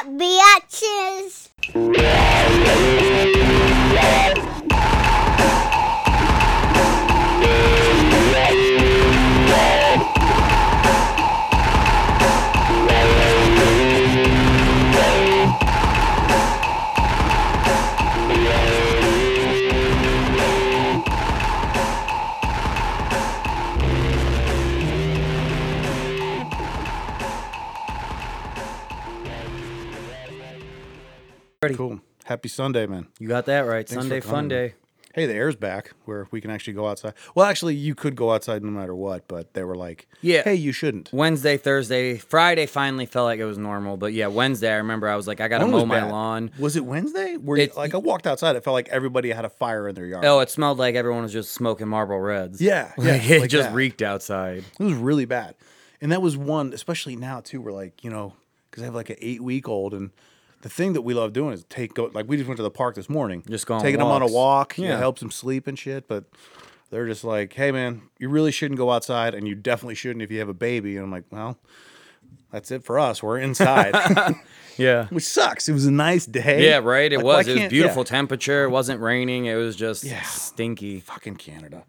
up, Happy Sunday, man. You got that right. Thanks Sunday fun day. Hey, the air's back where we can actually go outside. Well, actually, you could go outside no matter what, but they were like, Yeah. hey, you shouldn't. Wednesday, Thursday, Friday finally felt like it was normal, but yeah, Wednesday I remember I was like I got to When mow my bad? lawn. Was it Wednesday? Where you, like I walked outside, it felt like everybody had a fire in their yard. Oh, it smelled like everyone was just smoking Marlboro Reds. Yeah, yeah, Like, it like just that. reeked outside. It was really bad. And that was one, especially now too, we're like, you know, because I have like an eight week old and the thing that we love doing is take go like we just went to the park this morning. Just going taking them on a walk, yeah, Yeah. helps them sleep and shit. But they're just like, hey man, you really shouldn't go outside and you definitely shouldn't if you have a baby. And I'm like, well, that's it for us. We're inside. Yeah. Which sucks. It was a nice day. Yeah, right. It Like, was. It was beautiful yeah. temperature. It wasn't raining. It was just Yeah. stinky. Fucking Canada.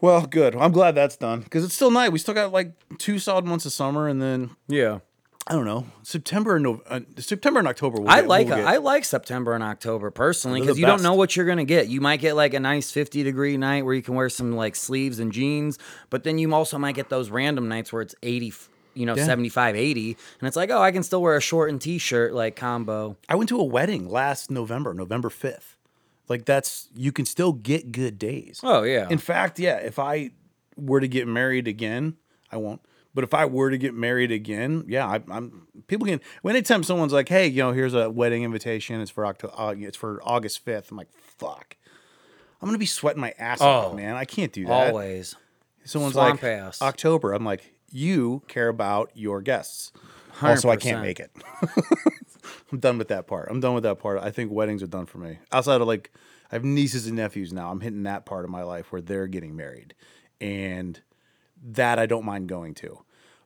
Well, good. I'm glad that's done because it's still night. We still got like two solid months of summer, and then Yeah. I don't know September and uh, September and October. We'll I get- like we'll I like September and October personally because you don't know what you're gonna get. You might get like a nice 50 degree night where you can wear some like sleeves and jeans, but then you also might get those random nights where it's 80, you know, Yeah. 75, 80, and it's like, oh, I can still wear a short and t-shirt like combo. I went to a wedding last November, November 5th. Like that's you can still get good days. Oh yeah, In fact, yeah, if I were to get married again, I won't. But if I were to get married again, yeah, I, I'm. People can. Anytime someone's like, "Hey, you know, here's a wedding invitation. It's for October. Uh, it's for August 5th. I'm like, "Fuck." I'm gonna be sweating my ass off, Oh, man. I can't do that. always. Someone's Swamp like ass. October. I'm like, you care about your guests. Also, I can't make it. I'm done with that part. I'm done with that part. I think weddings are done for me. Outside of like, I have nieces and nephews now. I'm hitting that part of my life where they're getting married, and that I don't mind going to.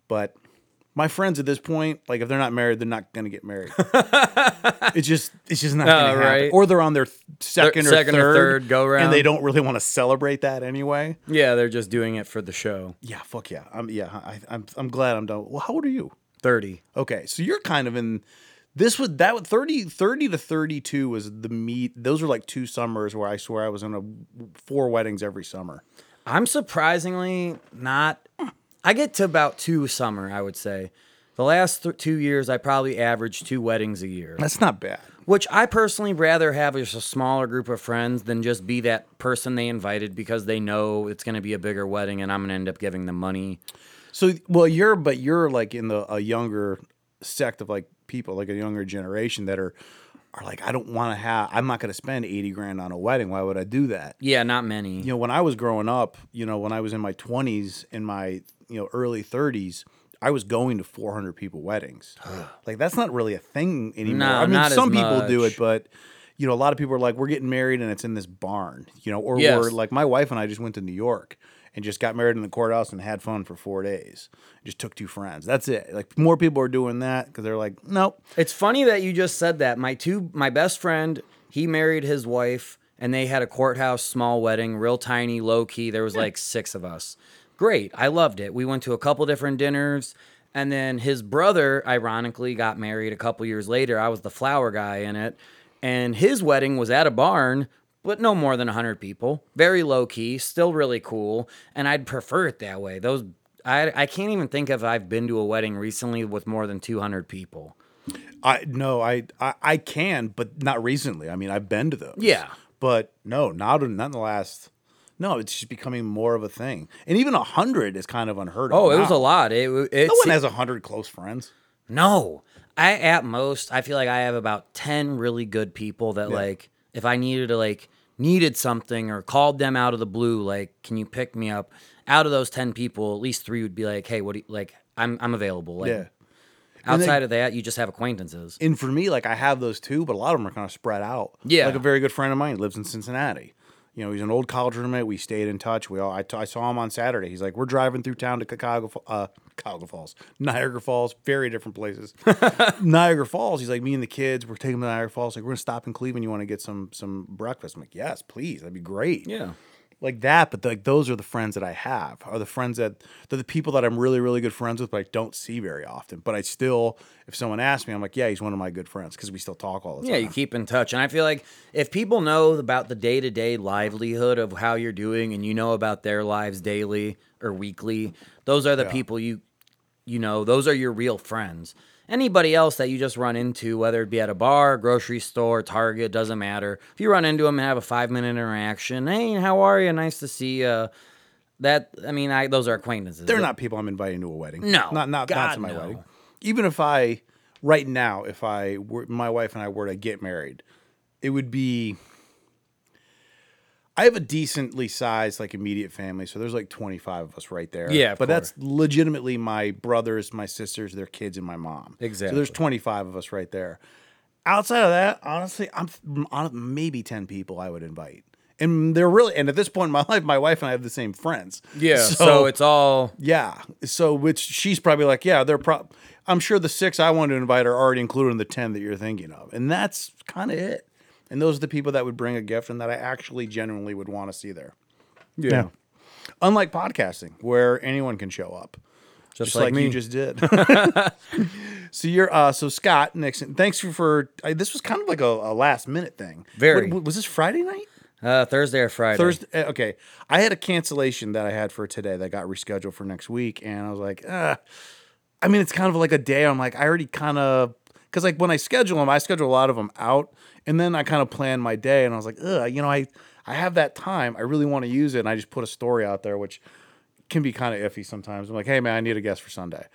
But my friends at this point, like if they're not married, they're not gonna get married. it's just, it's just not oh, gonna Oh, happen. right. Or they're on their th- second, second or or third, third go-round. and they don't really want to celebrate that anyway. Yeah, they're just doing it for the show. Yeah, fuck yeah. I'm yeah. I, I'm I'm glad I'm done. Well, how old are you? 30. Okay, so you're kind of in. This was that was 30, 30 to 32 was the meet. Those were like two summers where I swear I was in a four weddings every summer. I'm surprisingly not. I get to about two a summer, I would say. The last th- two years, I probably averaged two weddings a year, That's not bad. which I personally rather have just a smaller group of friends than just be that person they invited because they know it's going to be a bigger wedding and I'm going to end up giving them money. So well, you're but you're like in the a younger sect of like people, like a younger generation that are are like I don't want to have. I'm not going to spend eighty grand on a wedding. Why would I do that? Yeah, not many. you know, when I was growing up, you know, when I was in my 20s, in my, you know, early 30s, I was going to 400 people weddings. like that's not really a thing anymore. No, I mean, some people do it, but you know, a lot of people are like, we're getting married and it's in this barn, you know, or Yes. we're like, my wife and I just went to New York and just got married in the courthouse and had fun for four days. Just took two friends. That's it. Like more people are doing that because they're like, nope. It's funny that you just said that. My two, my best friend, he married his wife, and they had a courthouse small wedding, real tiny, low key. There was like six of us. Great, I loved it. We went to a couple different dinners, and then his brother, ironically, got married a couple years later. I was the flower guy in it, and his wedding was at a barn. But no more than 100 people. Very low key, still really cool. And I'd prefer it that way. Those I, I can't even think of I've been to a wedding recently with more than 200 people. I no, I, I I can, but not recently. I mean, I've been to those. Yeah. but no, not in, not in the last. No, it's just becoming more of a thing, and even a hundred is kind of unheard of. Oh, it was a lot. It, it's, No one has a hundred close friends. no. I at most I feel like I have about ten really good people that Yeah. like if I needed to like needed something or called them out of the blue, like can you pick me up? Out of those ten people, at least three would be like, hey, what do you like? I'm I'm available. Like yeah, And outside they- of that, you just have acquaintances. and for me, like I have those too, but a lot of them are kind of spread out. Yeah. like a very good friend of mine lives in Cincinnati. You know, he's an old college roommate. We stayed in touch. We all I, t- I saw him on Saturday. He's like, we're driving through town to Chicago, uh, Cuyahoga Falls, Niagara Falls, very different places. Niagara Falls. He's like, me and the kids, we're taking them to Niagara Falls. Like, we're gonna stop in Cleveland. You want to get some some breakfast? I'm like, yes, please. That'd be great. Yeah. Like that, but like those are the friends that I have. Are the friends that they're the people that I'm really, really good friends with, but I don't see very often. But I still, if someone asks me, I'm like, yeah, he's one of my good friends because we still talk all the time. Yeah, you keep in touch. And I feel like if people know about the day to day livelihood of how you're doing and you know about their lives daily or weekly, those are the Yeah. people you you know, those are your real friends. Anybody else that you just run into, whether it be at a bar, grocery store, Target, doesn't matter. If you run into them and have a five minute interaction, hey, how are you? Nice to see you. That I mean, I those are acquaintances. They're not people I'm inviting to a wedding. No, not not not to my no. wedding. Even if I, right now, if I were my wife and I were to get married, it would be. I have a decently sized like immediate family, so there's like 25 of us right there. Yeah, of but that's legitimately my brothers, my sisters, their kids, and my mom. Exactly. So there's 25 of us right there. Outside of that, honestly, I'm on maybe 10 people I would invite. And they're really, and at this point in my life, my wife and I have the same friends. Yeah. So, it's all Yeah. So which she's probably like, yeah, they're pro I'm sure the six I want to invite are already included in the ten that you're thinking of. And that's kind of it. And those are the people that would bring a gift and that I actually genuinely would want to see there. yeah. Unlike podcasting, where anyone can show up. Just, Just like, like, me. you just did. so you're uh so Scott Nixon, thanks for, for uh, this was kind of like a, a last minute thing. Very. What- was this Friday night? uh, Thursday or Friday. Thursday. uh, Okay, I had a cancellation that I had for today that got rescheduled for next week, and I was like, uh, I mean, it's kind of like a day. I'm like, I already kind of because like when I schedule them, I schedule a lot of them out, and then I kind of plan my day, and I was like, ugh, you know, I I have that time. I really want to use it, and I just put a story out there, which can be kind of iffy sometimes. I'm like, hey man, I need a guest for Sunday.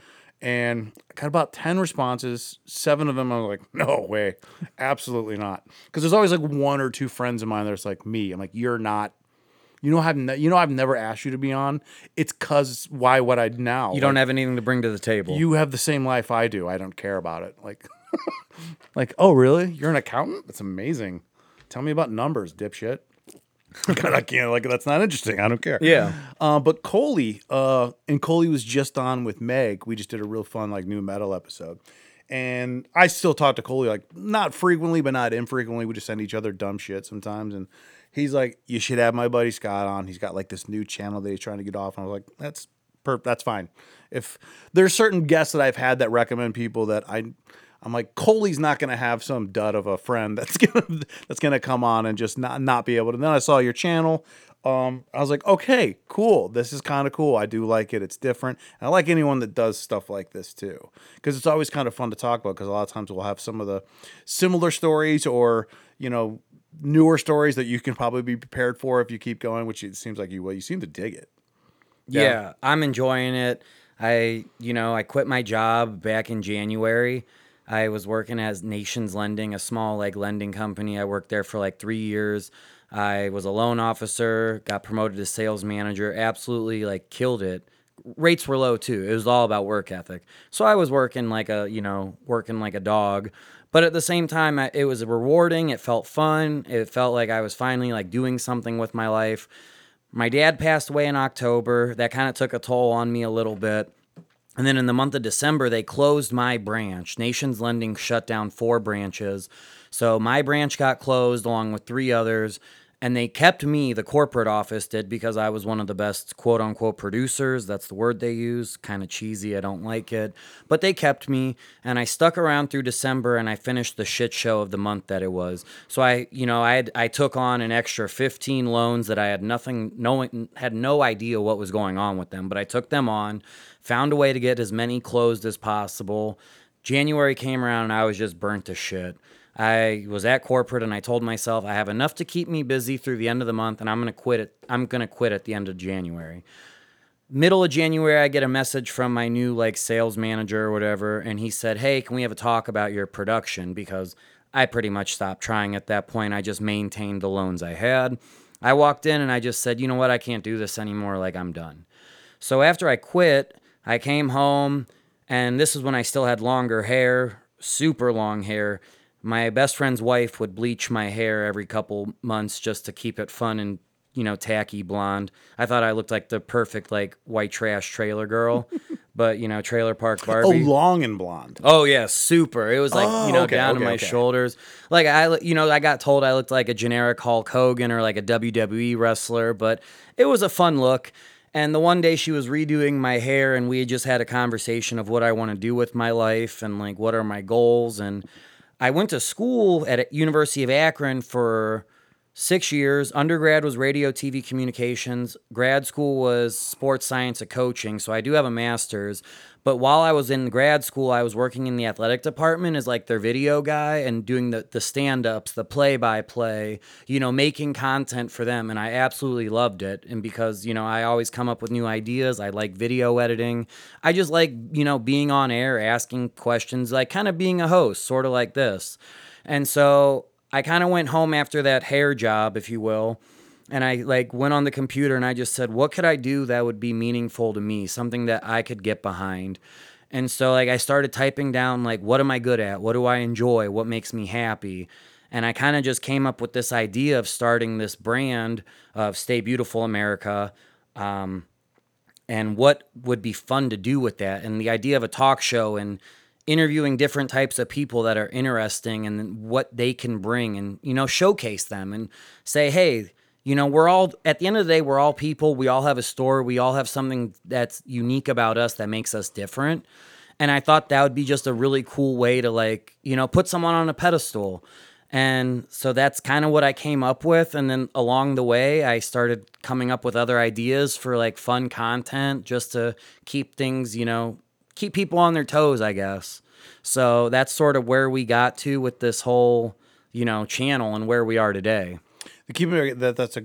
And I got about 10 responses. Seven of them, I was like, no way. Absolutely not. Because there's always like one or two friends of mine that's like me. I'm like, you're not. You know, I've ne- you know I've never asked you to be on. It's cause why would I now? You don't have anything to bring to the table. You have the same life I do. I don't care about it. Like, like, oh really? You're an accountant? That's amazing. Tell me about numbers, dipshit. God, I can't. Like, that's not interesting. I don't care. Yeah. Uh, but Coley, uh, and Coley was just on with Meg. We just did a real fun like nu metal episode, and I still talk to Coley like not frequently, but not infrequently. We just send each other dumb shit sometimes, and he's like, "You should have my buddy Scott on. He's got like this new channel that he's trying to get off." And I was like, "That's per, that's fine." If there's certain guests that I've had that recommend people that I. I'm like Coley's not gonna have some dud of a friend that's gonna that's gonna come on and just not not be able to. then I saw your channel. Um, I was like, okay, cool. This is kind of cool. I do like it. It's different. And I like anyone that does stuff like this too, because it's always kind of fun to talk about. Because a lot of times we'll have some of the similar stories or you know newer stories that you can probably be prepared for if you keep going. Which it seems like you will. You seem to dig it. Yeah. I'm enjoying it. I, you know, I quit my job back in January. I was working as Nations Lending, a small like lending company. I worked there for like three years. I was a loan officer, got promoted to sales manager, absolutely like killed it. Rates were low too. It was all about work ethic. So I was working like a, you know, working like a dog. But at the same time, it was rewarding. It felt fun. It felt like I was finally like doing something with my life. My dad passed away in October. That kind of took a toll on me a little bit. And then in the month of December, they closed my branch. Nations Lending shut down four branches. So my branch got closed along with three others. And they kept me, the corporate office did, because I was one of the best quote unquote producers. That's the word they use. Kind of cheesy. I don't like it. But they kept me. And I stuck around through December and I finished the shit show of the month that it was. So I, you know, I, had, I took on an extra 15 loans that I had nothing, no, had no idea what was going on with them. But I took them on found a way to get as many closed as possible. January came around and I was just burnt to shit. I was at corporate and I told myself I have enough to keep me busy through the end of the month and I'm going to quit it. I'm going to quit at the end of January. Middle of January I get a message from my new like sales manager or whatever and he said, "Hey, can we have a talk about your production because I pretty much stopped trying at that point. I just maintained the loans I had." I walked in and I just said, "You know what? I can't do this anymore. Like I'm done." So after I quit, I came home, and this is when I still had longer hair, super long hair. My best friend's wife would bleach my hair every couple months just to keep it fun and, you know, tacky blonde. I thought I looked like the perfect, like, white trash trailer girl. but you know, Trailer Park oh, barbie Oh, long and blonde. Oh yeah, super. It was like Oh, you know okay, down to my okay. shoulders. Like I, you know, I got told I looked like a generic Hulk Hogan or like a WWE wrestler, but it was a fun look. And the one day she was redoing my hair, and we had just had a conversation of what I want to do with my life and like what are my goals. And I went to school at University of Akron for six years. Undergrad was radio, TV, communications. Grad school was sports science and coaching. So I do have a master's. But while I was in grad school, I was working in the athletic department as like their video guy and doing the, the stand ups, the play by play, you know, making content for them. And I absolutely loved it. And because, you know, I always come up with new ideas, I like video editing. I just like, you know, being on air, asking questions, like kind of being a host, sort of like this. And so I kind of went home after that hair job, if you will, and I like went on the computer and I just said, what could I do that would be meaningful to me, something that I could get behind. And so like I started typing down like what am I good at? What do I enjoy? What makes me happy? And I kind of just came up with this idea of starting this brand of Stay Beautiful America. Um, and what would be fun to do with that and the idea of a talk show and interviewing different types of people that are interesting and what they can bring and you know showcase them and say hey you know we're all at the end of the day we're all people we all have a story we all have something that's unique about us that makes us different and i thought that would be just a really cool way to like you know put someone on a pedestal and so that's kind of what I came up with. And then along the way, I started coming up with other ideas for like fun content just to keep things, you know, keep people on their toes, I guess. So that's sort of where we got to with this whole, you know, channel and where we are today. The keep it that that's a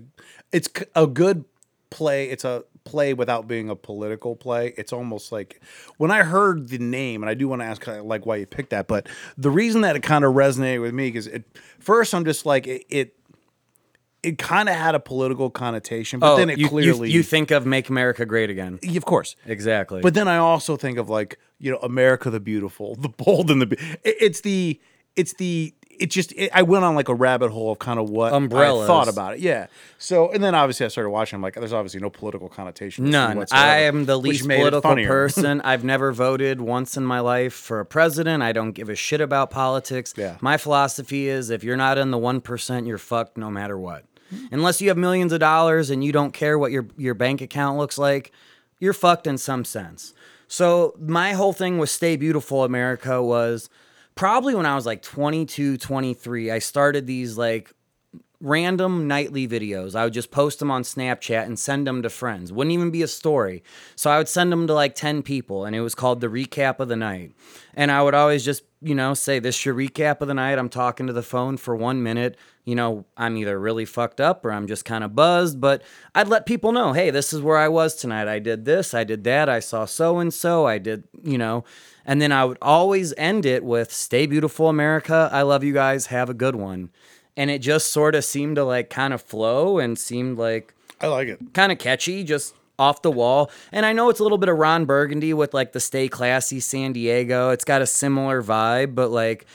it's a good play. It's a play without being a political play. It's almost like when I heard the name, and I do want to ask uh, like why you picked that, but the reason that it kind of resonated with me because it first I'm just like it. it it kind of had a political connotation, but oh, then it Oh, you, you- clearly, you think of Make America Great Again. of course, Exactly. But then I also think of like you know America the Beautiful, the Bold and the. Be- It's the it's the it just it, I went on like a rabbit hole of kind of what I thought about it. Yeah. So and then obviously I started watching. I'm like, there's obviously no political connotation. None. I am the least political person. I've never voted once in my life for a president. I don't give a shit about politics. Yeah. My philosophy is if you're not in the 1%, you're fucked no matter what. Unless you have millions of dollars and you don't care what your, your bank account looks like, you're fucked in some sense. So my whole thing with Stay Beautiful America was probably when I was like 22, 23, I started these like random nightly videos. I would just post them on Snapchat and send them to friends. Wouldn't even be a story. So I would send them to like 10 people and it was called the recap of the night. And I would always just, you know, say this is your recap of the night. I'm talking to the phone for 1 minute. You know, I'm either really fucked up or I'm just kind of buzzed, but I'd let people know, "Hey, this is where I was tonight. I did this, I did that. I saw so and so. I did, you know." And then I would always end it with "Stay beautiful America. I love you guys. Have a good one." and it just sort of seemed to like kind of flow and seemed like I like it. kind of catchy, just off the wall. And I know it's a little bit of Ron Burgundy with like the Stay Classy San Diego. It's got a similar vibe, but like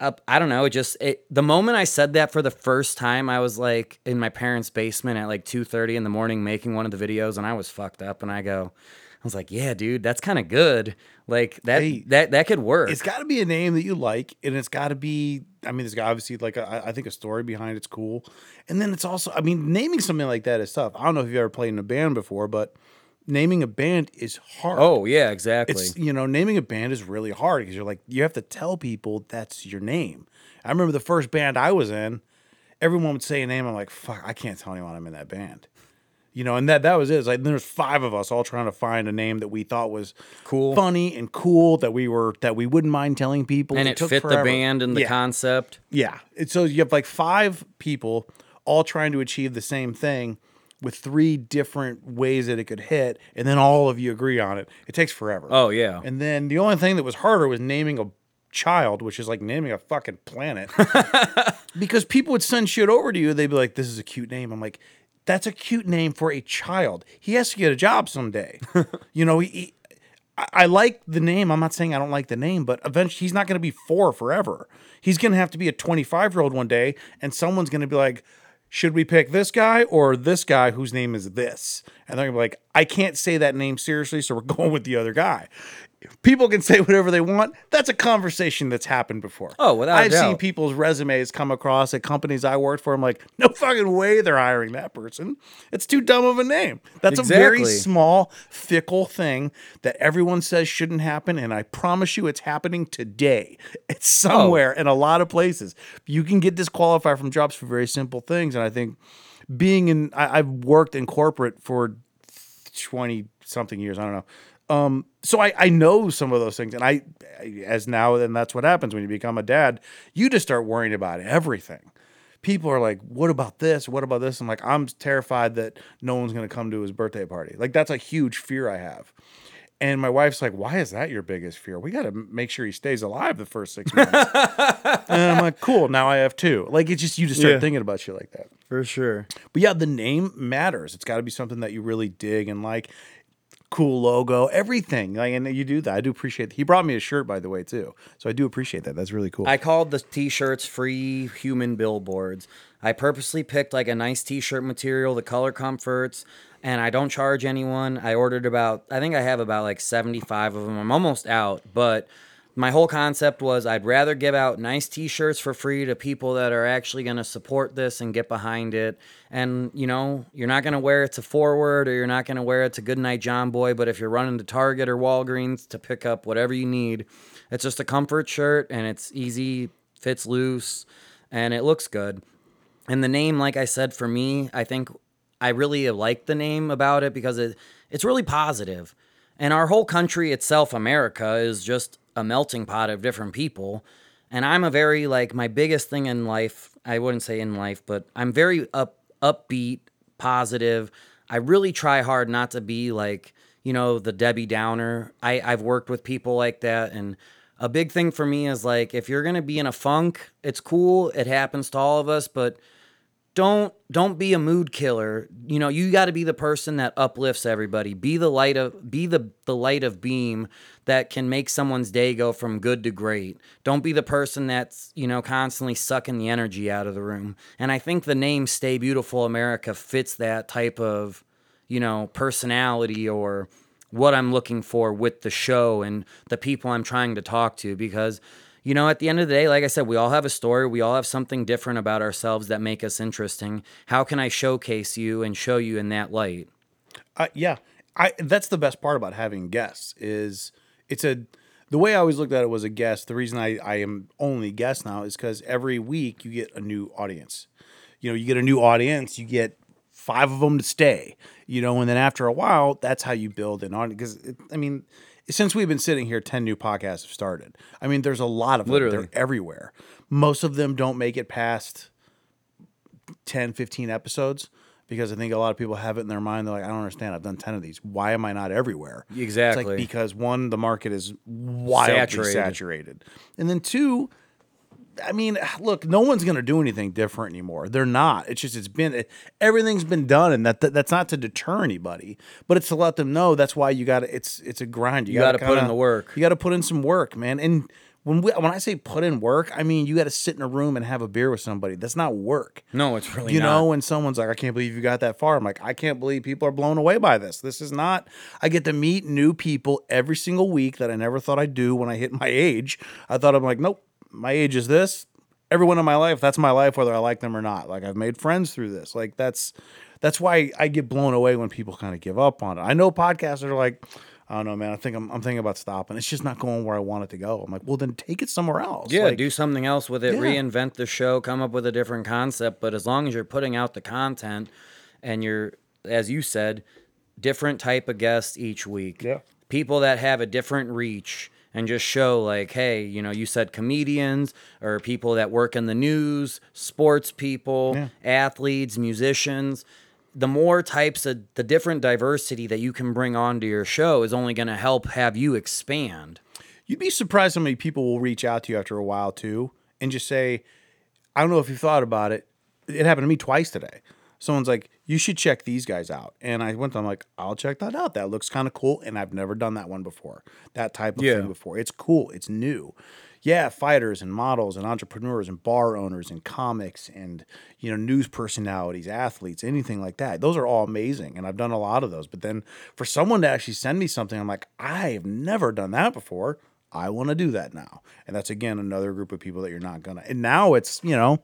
I don't know. It just it, the moment I said that for the first time, I was like in my parents' basement at like two thirty in the morning making one of the videos, and I was fucked up. And I go, was like, yeah, dude, that's kind of good. Like that Hey, that that could work. It's got to be a name that you like, and it's got to be. I mean, there's obviously like a, I think a story behind it's cool, and then it's also. I mean, naming something like that is tough. I don't know if you've ever played in a band before, but naming a band is hard. oh yeah, exactly. it's you know naming a band is really hard because you're like you have to tell people that's your name. I remember the first band I was in, everyone would say a name. I'm like, fuck, I can't tell anyone I'm in that band. You know, and that that was it. It's like there's five of us all trying to find a name that we thought was Cool. funny, and cool that we were that we wouldn't mind telling people. and it, took fit forever. the band and the yeah. concept. Yeah. And so you have like five people all trying to achieve the same thing with three different ways that it could hit, and then all of you agree on it. It takes forever. Oh yeah. And then the only thing that was harder was naming a child, which is like naming a fucking planet. because people would send shit over to you, they'd be like, This is a cute name. I'm like, that's a cute name for a child. He has to get a job someday. you know, he, he- I, I like the name. I'm not saying I don't like the name, but eventually he's not going to be four forever. He's going to have to be a 25 year old one day, and someone's going to be like, should we pick this guy or this guy whose name is this? And they're gonna be like, I can't say that name seriously, so we're going with the other guy. People can say whatever they want. That's a conversation that's happened before. Oh, without I've seen people's resumes come across at companies I worked for. I'm like, no fucking way they're hiring that person. It's too dumb of a name. That's a very small, fickle thing that everyone says shouldn't happen. And I promise you it's happening today. It's oh. somewhere in a lot of places. You can get disqualified from jobs for very simple things. And I think being in, I, I've worked in corporate for 20 something years. I don't know. Um, so I, I know some of those things. And I, I- as now, and that's what happens when you become a dad, you just start worrying about everything. People are like, what about this? What about this? I'm like, I'm terrified that no one's going to come to his birthday party. Like, that's a huge fear I have. And my wife's like, why is that your biggest fear? We got to make sure he stays alive the first six months. and I'm like, cool. Now I have two. Like, it's just, you just start Yeah. thinking about shit like that. For sure. But yeah, the name matters. It's got to be something that you really dig and like. Cool logo, everything. Like, and you do that. I do appreciate. That. He brought me a shirt, by the way, too. So I do appreciate that. That's really cool. I called the t-shirts free human billboards. I purposely picked like a nice t-shirt material, the color comforts, and I don't charge anyone. I ordered about I think I have about like 75 of them. I'm almost out, but my whole concept was I'd rather give out nice t-shirts for free to people that are actually going to support this and get behind it. And you know, you're not going to wear it to Forward or you're not going to wear it to Goodnight John Boy, but if you're running to Target or Walgreens to pick up whatever you need, it's just a comfort shirt and it's easy, fits loose, and it looks good. And the name, like I said, for me, I think I really like the name about it because it it's really positive. And our whole country itself, America, is just a melting pot of different people. And I'm a very like my biggest thing in life, I wouldn't say in life, but I'm very up upbeat, positive. I really try hard not to be like, you know, the Debbie Downer. I, I've worked with people like that and a big thing for me is like if you're gonna be in a funk, it's cool. It happens to all of us, but don't don't be a mood killer. You know, you got to be the person that uplifts everybody. Be the light of be the the light of beam that can make someone's day go from good to great. Don't be the person that's, you know, constantly sucking the energy out of the room. And I think the name Stay Beautiful America fits that type of, you know, personality or what I'm looking for with the show and the people I'm trying to talk to because you know, at the end of the day, like I said, we all have a story. We all have something different about ourselves that make us interesting. How can I showcase you and show you in that light? Uh, yeah, I that's the best part about having guests is it's a the way I always looked at it was a guest. The reason I I am only guest now is because every week you get a new audience. You know, you get a new audience, you get five of them to stay. You know, and then after a while, that's how you build an audience. Because I mean. Since we've been sitting here, 10 new podcasts have started. I mean, there's a lot of them. Literally. They're everywhere. Most of them don't make it past 10, 15 episodes because I think a lot of people have it in their mind. They're like, I don't understand. I've done 10 of these. Why am I not everywhere? It's Exactly. like because one, the market is wildly saturated. Saturated. And then two, I mean, look, no one's going to do anything different anymore. They're not. It's just, it's been, it, everything's been done. And that, that that's not to deter anybody, but it's to let them know that's why you got to, it's, it's a grind. You, You gotta gotta put in the work. You got to put in some work, man. And when we, when I say put in work, I mean, you got to sit in a room and have a beer with somebody. That's not work. No, it's really You not. know, when someone's like, I can't believe you got that far. I'm like, I can't believe people are blown away by this. This is not, I get to meet new people every single week that I never thought I'd do when I hit my age. I thought I'm like, nope, my age is this. Everyone in my life, that's my life, whether I like them or not. Like I've made friends through this. Like that's, that's why I get blown away when people kind of give up on it. I know podcasts are like, I don't know, man. I think I'm, I'm thinking about stopping. It's just not going where I want it to go. I'm like, well, then take it somewhere else. Yeah, Like, do something else with it, Yeah. reinvent the show, come up with a different concept. But as long as you're putting out the content and you're, as you said, different type of guests each week. Yeah. People that have a different reach and just show like, hey, you know, you said comedians or people that work in the news, sports people, Yeah. athletes, musicians. The more types of the different diversity that you can bring onto your show is only going to help have you expand. You'd be surprised how many people will reach out to you after a while too and just say, I don't know if you've thought about it. It happened to me twice today. Someone's like, you should check these guys out. And I went, I'm like, I'll check that out. That looks kind of cool. And I've never done that one before. That type of Yeah. thing before. It's cool. It's new. yeah, fighters and models and entrepreneurs and bar owners and comics and you know news personalities, athletes, anything like that. Those are all amazing, and I've done a lot of those. But then for someone to actually send me something, I'm like, I have never done that before. I want to do that now, and that's again another group of people that you're not gonna. And now it's you know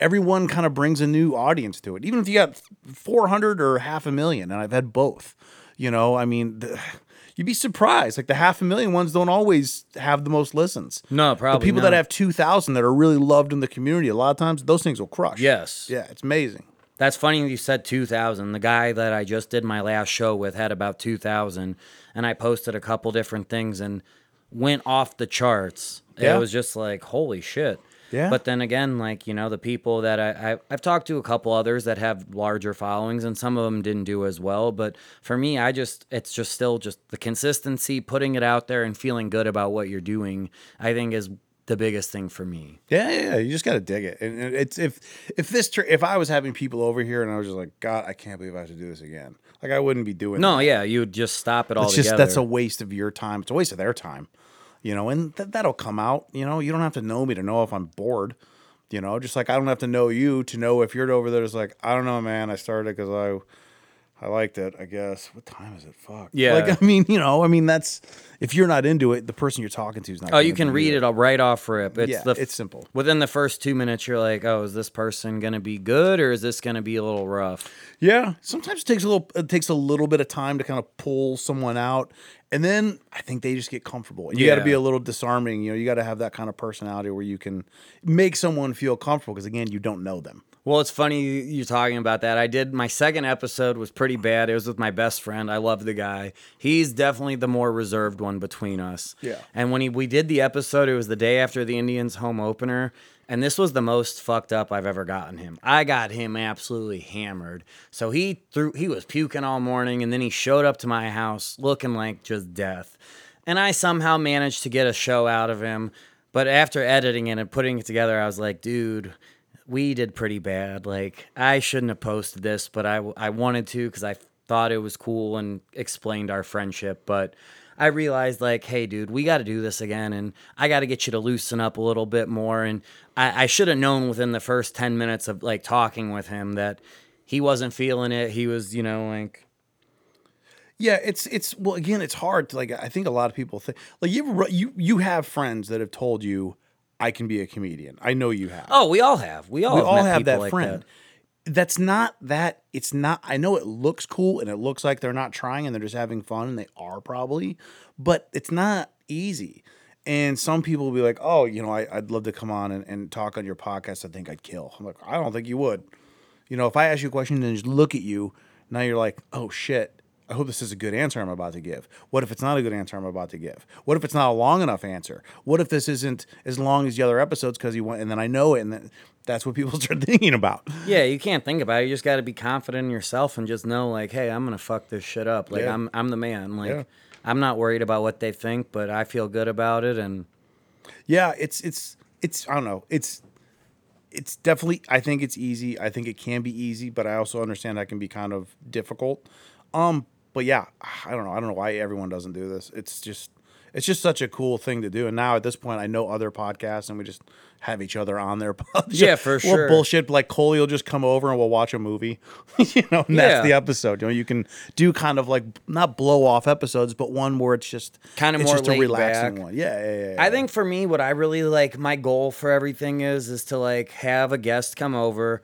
everyone kind of brings a new audience to it. Even if you got 400 or half a million, and I've had both. You know, I mean, the, you'd be surprised. Like the half a million ones don't always have the most listens. No, probably. The people not. that have 2,000 that are really loved in the community, a lot of times those things will crush. Yes. Yeah, it's amazing. That's funny you said 2000. The guy that I just did my last show with had about 2000 and I posted a couple different things and went off the charts. Yeah. It was just like, holy shit. Yeah. But then again, like, you know, the people that I, I I've talked to a couple others that have larger followings and some of them didn't do as well, but for me, I just it's just still just the consistency, putting it out there and feeling good about what you're doing, I think is the biggest thing for me. Yeah, yeah, yeah. You just got to dig it. And it's if if this tr- if I was having people over here and I was just like, God, I can't believe I have to do this again. Like I wouldn't be doing. No, that. yeah, you would just stop it all it's just that's a waste of your time. It's a waste of their time, you know. And th- that'll come out. You know, you don't have to know me to know if I'm bored. You know, just like I don't have to know you to know if you're over there. It's like I don't know, man. I started because I. I liked it, I guess. What time is it? Fuck. Yeah. Like, I mean, you know, I mean, that's if you're not into it, the person you're talking to is not. Oh, you can read it all right off rip. It's Yeah, the it's simple. Within the first two minutes, you're like, "Oh, is this person gonna be good or is this gonna be a little rough?" Yeah, sometimes it takes a little. It takes a little bit of time to kind of pull someone out, and then I think they just get comfortable. You got to be a little disarming. You know, you got to have that kind of personality where you can make someone feel comfortable because again, you don't know them. Well, it's funny you- talking about that. I did my second episode was pretty bad. It was with my best friend. I love the guy. He's definitely the more reserved one between us. Yeah. And when he, we did the episode, it was the day after the Indians home opener, and this was the most fucked up I've ever gotten him. I got him absolutely hammered. So he threw he was puking all morning and then he showed up to my house looking like just death. And I somehow managed to get a show out of him. But after editing it and putting it together, I was like, dude, we did pretty bad. Like, I shouldn't have posted this, but I, I wanted to because I thought it was cool and explained our friendship. But I realized, like, hey, dude, we got to do this again. And I got to get you to loosen up a little bit more. And I, I should have known within the first 10 minutes of like talking with him that he wasn't feeling it. He was, you know, like, Yeah, it's it's well again, it's hard to like. I think a lot of people think like you you you have friends that have told you I can be a comedian. I know you have. oh, we all have. We all we have, all have that like friend. That's not that. It's not. I know it looks cool and it looks like they're not trying and they're just having fun and they are probably, but it's not easy. And some people will be like, "Oh, you know, I, I'd love to come on and, and talk on your podcast. I think I'd kill." I'm like, "I don't think you would." You know, if I ask you a question and just look at you, now you're like, "Oh shit." I hope this is a good answer I'm about to give. What if it's not a good answer I'm about to give? What if it's not a long enough answer? What if this isn't as long as the other episodes because you went and then I know it and then that's what people start thinking about. Yeah, you can't think about it. You just got to be confident in yourself and just know, like, hey, I'm gonna fuck this shit up. Like, Yeah. I'm I'm the man. Like, Yeah. I'm not worried about what they think, but I feel good about it. And Yeah, it's it's it's I don't know. It's it's definitely I think it's easy. I think it can be easy, but I also understand that can be kind of difficult. Um but yeah, I don't know. I don't know why everyone doesn't do this. It's just it's just such a cool thing to do. And now at this point I know other podcasts and we just have each other on their Yeah, for We'll sure. bullshit like Coley will just come over and we'll watch a movie. you know, and Yeah. that's the episode. You know, you can do kind of like not blow off episodes, but one where it's just Kinda it's more just a relaxing back. one. Yeah, yeah, yeah, yeah. I think for me, what I really like, my goal for everything is, is to like have a guest come over.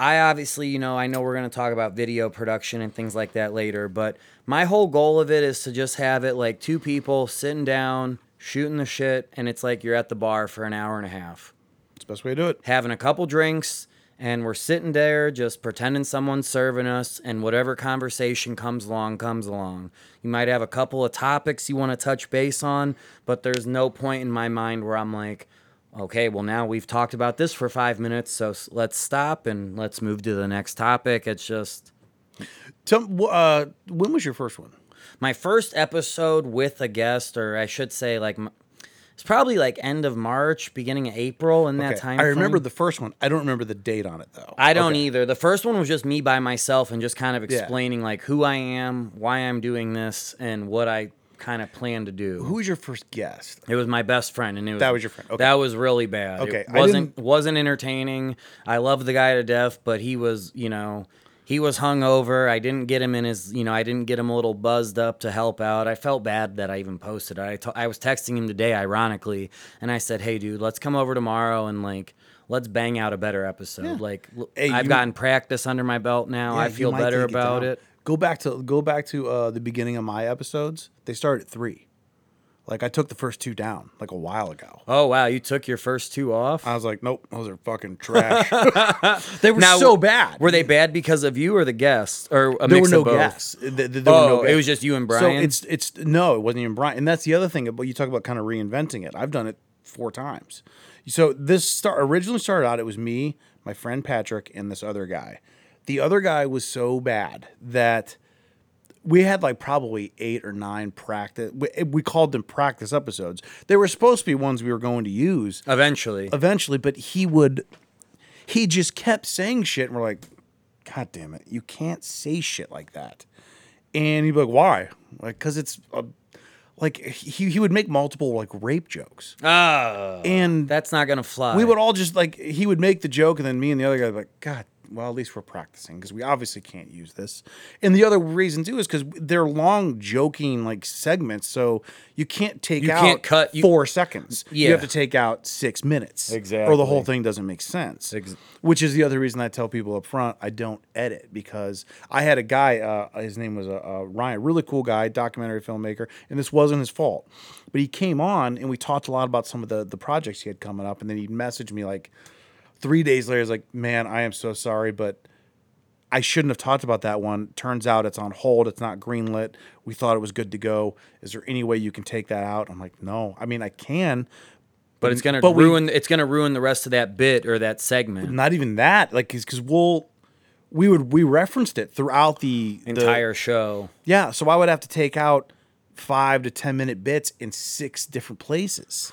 I obviously, you know, I know we're going to talk about video production and things like that later, but my whole goal of it is to just have it like two people sitting down, shooting the shit, and it's like you're at the bar for an hour and a half. it's the best way to do it. having a couple drinks and we're sitting there just pretending someone's serving us and whatever conversation comes along comes along you might have a couple of topics you want to touch base on but there's no point in my mind where i'm like okay well now we've talked about this for five minutes so let's stop and let's move to the next topic it's just Tell, uh, when was your first one? my first episode with a guest or i should say like it's probably like end of march beginning of april in that Okay, time I remember frame. the first one. I don't remember the date on it though. I don't Okay. either. The first one was just me by myself and just kind of Yeah. explaining like who I am, why I'm doing this, and what I kind of planned to do. Who was your first guest? It was my best friend, and it was That was your friend, okay. That was really bad. Okay, it wasn't wasn't entertaining. I love the guy to death, but he was, you know, he was hungover. I didn't get him in his, you know, I didn't get him a little buzzed up to help out. I felt bad that I even posted it. I I was texting him today, ironically, and I said, "Hey, dude, let's come over tomorrow and like." Let's bang out a better episode. Like Hey, I've you- gotten practice under my belt now. Yeah, I feel better about it. Go back to go back to uh, the beginning of my episodes. They started at three. Like I took the first two down like a while ago. Oh wow, you took your first two off. I was like, nope, those are fucking trash. they were Now, so bad. Were they bad because of you or the guests or a There mix were no of both? guests. Th- th- there Oh, were no it was just you and So Brian? it's it's no, it wasn't even Brian. And that's the other thing. But you talk about kind of reinventing it. I've done it four times. So this start originally started out. It was me, my friend Patrick, and this other guy. The other guy was so bad that we had like probably eight or nine practice. We, we called them practice episodes. They were supposed to be ones we were going to use Eventually. eventually, but he would, he just kept saying shit, and we're like, God damn it, you can't say shit like that. And he'd be like, Why? Like, because it's a, like he, he would make multiple like rape jokes, Ah, and that's not gonna fly. we would all just like he would make the joke, and then me and the other guy would be like, God. Well, at least we're practicing because we obviously can't use this. And the other reason too is because they're long, joking like segments, so you can't take You out can't cut- you- four seconds. Yeah. You have to take out six minutes, exactly, or the whole thing doesn't make sense. Ex- Which is the other reason I tell people up front I don't edit because I had a guy, uh, his name was uh, uh, Ryan, really cool guy, documentary filmmaker, and this wasn't his fault. But he came on and we talked a lot about some of the the projects he had coming up, and then he'd message me like three days later. He's like, "Man, I am so sorry, but." I shouldn't have talked about that one. Turns out it's on hold. It's not greenlit. We thought it was good to go. Is there any way you can take that out? I'm like, no. I mean, I can, but it's gonna but we- ruin. it's gonna ruin the rest of that bit or that segment. not even that like because we'll we would we referenced it throughout the the- Entire show. yeah so i would have to take out five to ten minute bits in six different places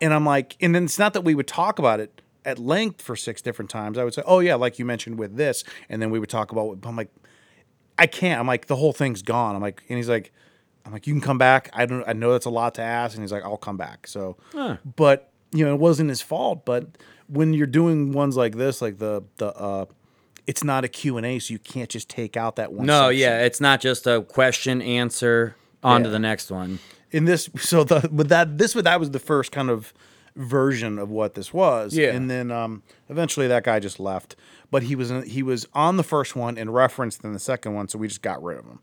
and i'm like and then it's not that we would talk about it at length for six different times i would say oh yeah like you mentioned with this and then we would talk about i'm like i can't. I'm like the whole thing's gone. I'm like and he's like i'm like you can come back. I don't i know that's a lot to ask and he's like i'll come back. So but you know it wasn't his fault but when you're doing ones like this like the the uh it's not a q&a so you can't just take out that one No, section. yeah, it's not just a question answer on to the next one. in this so the with that this that was the first kind of version of what this was. Yeah. and then um eventually that guy just left. But he was he was on the first one and referenced in the second one so we just got rid of him.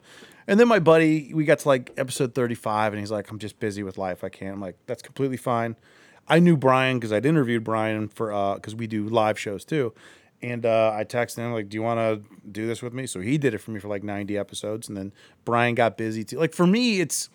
And then my buddy we got to like episode 35 and he's like i'm just busy with life. I can't. I'm like that's completely fine. I knew brian because i'd interviewed brian for uh because we do live shows too. And uh, I texted him like, "Do you want to do this with me?" So he did it for me for like 90 episodes, and then Brian got busy too. Like for me, it's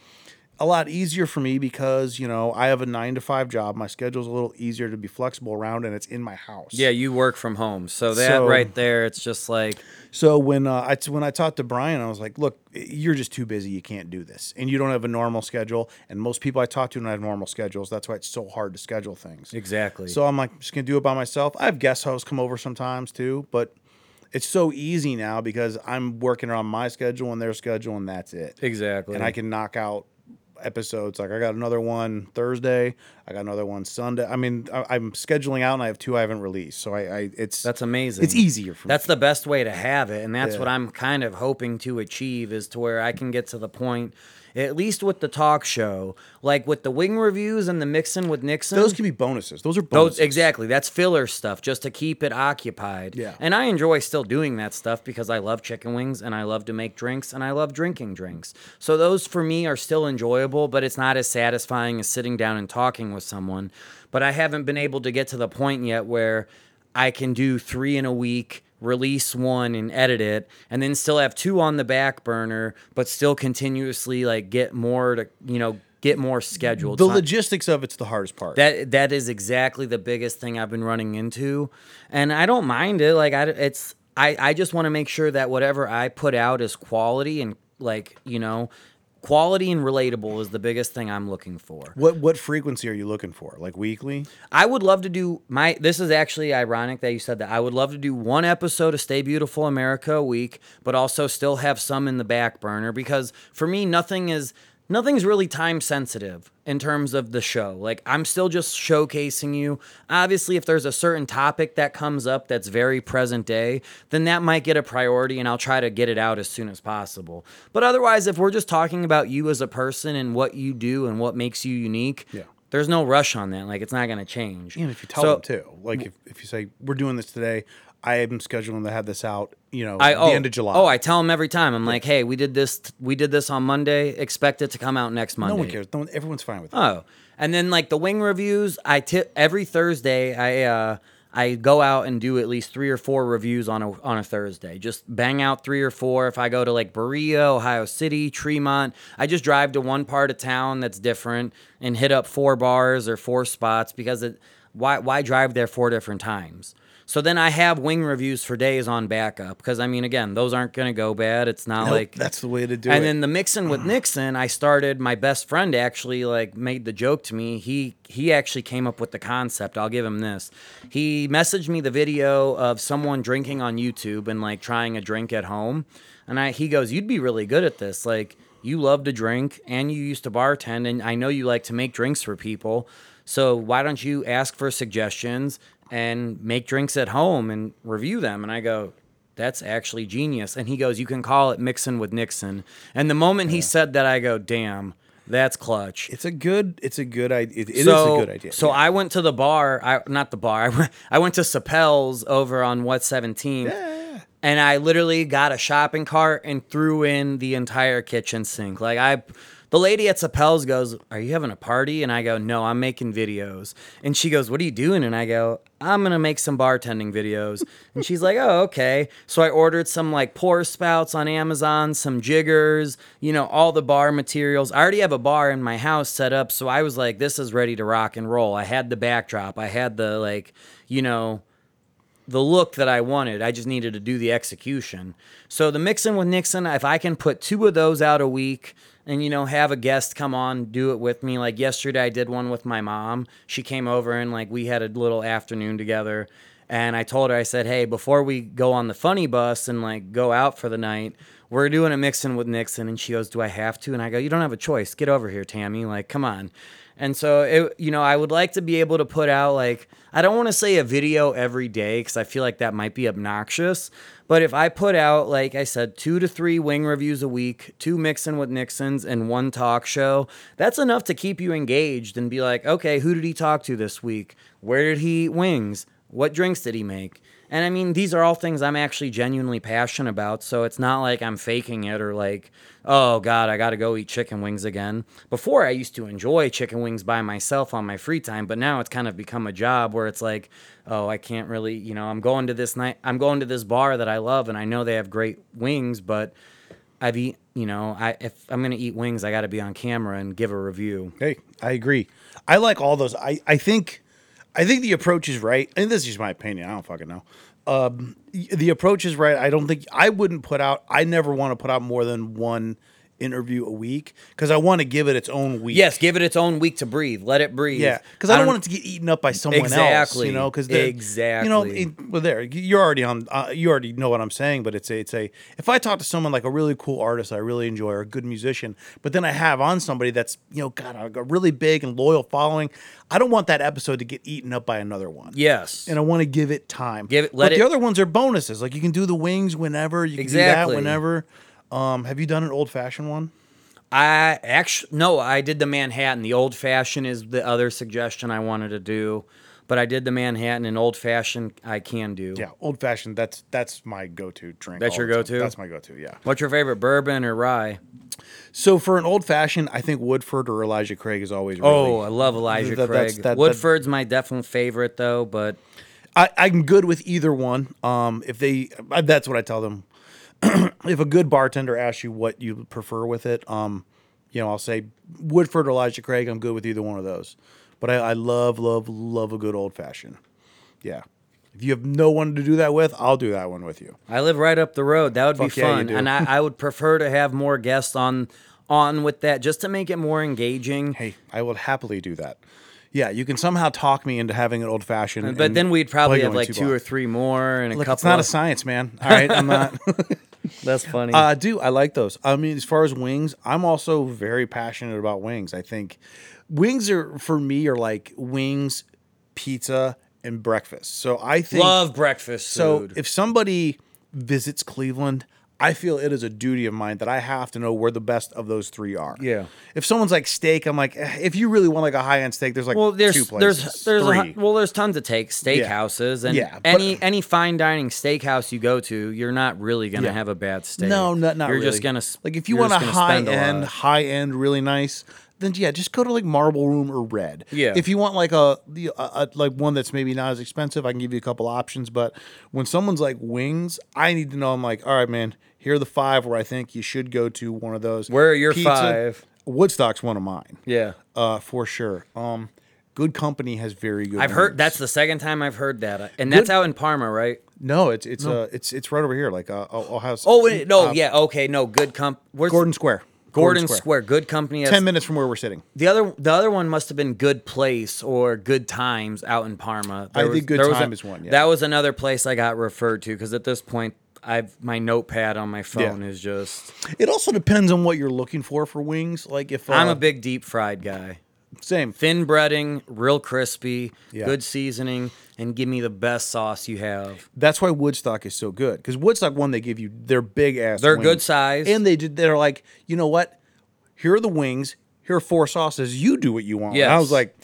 a lot easier for me because you know I have a nine to five job. My schedule's a little easier to be flexible around, and it's in my house. Yeah, you work from home, so that So- right there, it's just like So when uh, I when I talked to Brian, I was like, "Look, you're just too busy. You can't do this, and you don't have a normal schedule. And most people I talk to don't have normal schedules. That's why it's so hard to schedule things. exactly. So I'm like, I'm just gonna do it by myself. I have guest hosts come over sometimes too, but it's so easy now because I'm working around my schedule and their schedule, and that's it. exactly. And I can knock out episodes. Like I got another one Thursday. I got another one Sunday. I mean, I, I'm scheduling out, and I have two I haven't released. So I, I it's That's amazing. It's easier for That's me. the best way to have it, and that's Yeah. what I'm kind of hoping to achieve is to where I can get to the point, at least with the talk show, like with the wing reviews and the mixing with Nixon. Those can be bonuses. Those are bonuses. Those exactly. That's filler stuff just to keep it occupied. Yeah. And I enjoy still doing that stuff because I love chicken wings and I love to make drinks and I love drinking drinks. So those for me are still enjoyable, but it's not as satisfying as sitting down and talking with someone. But I haven't been able to get to the point yet where I can do 3 in a week release one and edit it and then still have two on the back burner but still continuously like get more to you know get more scheduled The I- logistics of it's the hardest part. that that is exactly the biggest thing I've been running into, and I don't mind it. Like I, it's I I just want to make sure that whatever I put out is quality and like you know, quality and relatable is the biggest thing I'm looking for. what what frequency are you looking for? Like weekly? I would love to do my. This is actually ironic that you said that. I would love to do one episode of Stay Beautiful America a week, but also still have some in the back burner because for me, nothing is nothing's really time sensitive in terms of the show. Like I'm still just showcasing you. Obviously, if there's a certain topic that comes up that's very present day, then that might get a priority and I'll try to get it out as soon as possible. But otherwise, if we're just talking about you as a person and what you do and what makes you unique, Yeah. there's no rush on that. Like it's not going to change. And if you tell So- them too, like if, if you say we're doing this today, I am scheduling to have this out. You know, I the oh, end of July. Oh, I tell them every time. I'm like, hey, we did this. We did this on Monday. Expect it to come out next Monday. no one cares. No one, everyone's fine with it. Oh, and then like the wing reviews, I tip every Thursday. I uh, I go out and do at least three or four reviews on a on a Thursday. Just bang out three or four. If I go to like Berea, Ohio City, Tremont, I just drive to one part of town that's different and hit up four bars or four spots because it. Why why drive there four different times? So then I have wing reviews for days on backup because I mean again those aren't gonna go bad. It's not Nope, like that's the way to do and it. And then the mixing with Nixon, I started. My best friend actually like made the joke to me. He he actually came up with the concept. I'll give him this. He messaged me the video of someone drinking on YouTube and like trying a drink at home, and I he goes, "You'd be really good at this. Like you love to drink and you used to bartend, and I know you like to make drinks for people. So why don't you ask for suggestions and make drinks at home and review them?" And I go, that's actually genius. And he goes, You can call it mixing with Nixon. And the moment he said that, I go, Damn, that's clutch. it's a good. It's a good idea. It, it is so, a good idea. So yeah. I went to the bar, I not the bar, I went, I went to Sapel's over on what 17. yeah. And I literally got a shopping cart and threw in the entire kitchen sink. Like I the lady at Sapel's goes, Are you having a party? And I go, No, I'm making videos. And she goes, What are you doing? And I go, I'm gonna make some bartending videos. And she's like, Oh, okay. So I ordered some like pour spouts on Amazon, some jiggers, you know, all the bar materials. I already have a bar in my house set up, so I was like, This is ready to rock and roll. I had the backdrop, I had the like, you know, the look that I wanted. I just needed to do the execution. So the mixing with Nixon, if I can put two of those out a week and you know have a guest come on do it with me like yesterday I did one with my mom. She came over and like we had a little afternoon together and I told her I said, "Hey, before we go on the funny bus and like go out for the night, we're doing a mixing with Nixon." And she goes, "Do I have to?" And I go, "You don't have a choice. Get over here, Tammy. Like, come on." And so, it, you know, I would like to be able to put out like I don't want to say a video every day because I feel like that might be obnoxious. But if I put out, like I said, two to three wing reviews a week, two mixing with Nixons, and one talk show, that's enough to keep you engaged and be like, okay, who did he talk to this week? Where did he eat wings? What drinks did he make? And I mean, these are all things I'm actually genuinely passionate about. So it's not like I'm faking it or like, oh God, I got to go eat chicken wings again. Before, I used to enjoy chicken wings by myself on my free time, but now it's kind of become a job where it's like, oh, I can't really, you know, I'm going to this night, I'm going to this bar that I love and I know they have great wings, but I've eat, you know, I if I'm gonna eat wings, I got to be on camera and give a review. Hey, I agree. I like all those. I, I think I think the approach is right. And this is just my opinion. I don't fucking know. Um, the approach is right. I don't think I wouldn't put out. I never want to put out more than one interview a week because I want to give it its own week. Yes, give it its own week to breathe. Let it breathe. Yeah, because I, don't want it to get eaten up by someone else. Exactly. You know, because Exactly. You know, it, well, there you're already on. Uh, you already know what I'm saying, but it's a, it's a. If I talk to someone like a really cool artist I really enjoy or a good musician, but then I have on somebody that's you know got a, a really big and loyal following, I don't want that episode to get eaten up by another one. Yes. And I want to give it time. Give it- let but it- the other ones are bonuses. Like you can do the wings whenever. You can do Exactly. that whenever. Um, have you done an old fashioned one? I actually no, I did the Manhattan. The old fashioned is the other suggestion I wanted to do, but I did the Manhattan and old fashioned I can do. Yeah, old fashioned. That's that's my go to drink. That's all your the time. go-to? That's my go to. Yeah. What's your favorite bourbon or rye? So for an old fashioned, I think Woodford or Elijah Craig is always. Really, Oh, I love Elijah that- Craig. that- that- Woodford's my definite favorite though, but I, I'm good with either one. Um, if they, that's what I tell them. if a good bartender asks you what you prefer with it, um, you know, I'll say Woodford or Elijah Craig. I'm good with either one of those. But I, I love, love, love a good old fashioned. Yeah. If you have no one to do that with, I'll do that one with you. I live right up the road. That would Fuck be yeah, you fun, do. and I, I would prefer to have more guests on on with that just to make it more engaging. Hey, I will happily do that. Yeah, you can somehow talk me into having an old fashioned. But then we'd probably have like two two or three more and a Look, couple. it's not a science, man. All right, I'm not. That's funny. Uh, I do. I like those. I mean, as far as wings, I'm also very passionate about wings. I think wings are for me are like wings, pizza, and breakfast. So I think Love breakfast so food. if somebody visits Cleveland, I feel it is a duty of mine that I have to know where the best of those three are. Yeah. If someone's like steak, I'm like, eh, if you really want like a high end steak, there's like well, there's two places, there's there's a, three. hun- well there's tons of take steakhouses and Yeah, but- any any fine dining steakhouse you go to, you're not really gonna Yeah. have a bad steak. No, not not You're really. just gonna like if you you're want a just gonna high spend a end, lot. high end, really nice. Then yeah, just go to like Marble Room or Red. Yeah. If you want like a, the a, a like one that's maybe not as expensive, I can give you a couple options. But when someone's like wings, I need to know. I'm like, all right, man. Here are the five where I think you should go to one of those. Where are your five? Woodstock's one of mine. Yeah. Uh, for sure. Um, Good Company has very good. I've heard that's the second time I've heard that, and that's out in Parma, right? no, it's it's uh it's it's right over here. Like uh, have. Oh wait, no, uh, yeah, okay, no, good comp. Where's Gordon Square. Gordon, Square. Good company. has- Ten minutes from where we're sitting. The other, the other one must have been Good Place or Good Times out in Parma. I There think Good there a- is one, yeah. That was another place I got referred to because at this point, I've my notepad on my phone Yeah. is just. It also depends on what you're looking for for wings. Like if uh, I'm a big deep fried guy. same. Thin breading, real crispy, Yeah. good seasoning, and give me the best sauce you have. That's why Woodstock is so good because Woodstock one they give you they're big ass. They're wings. good size. and they did. They're like you know what? Here are the wings. Here are four sauces. You do what you want. Yeah. I was like,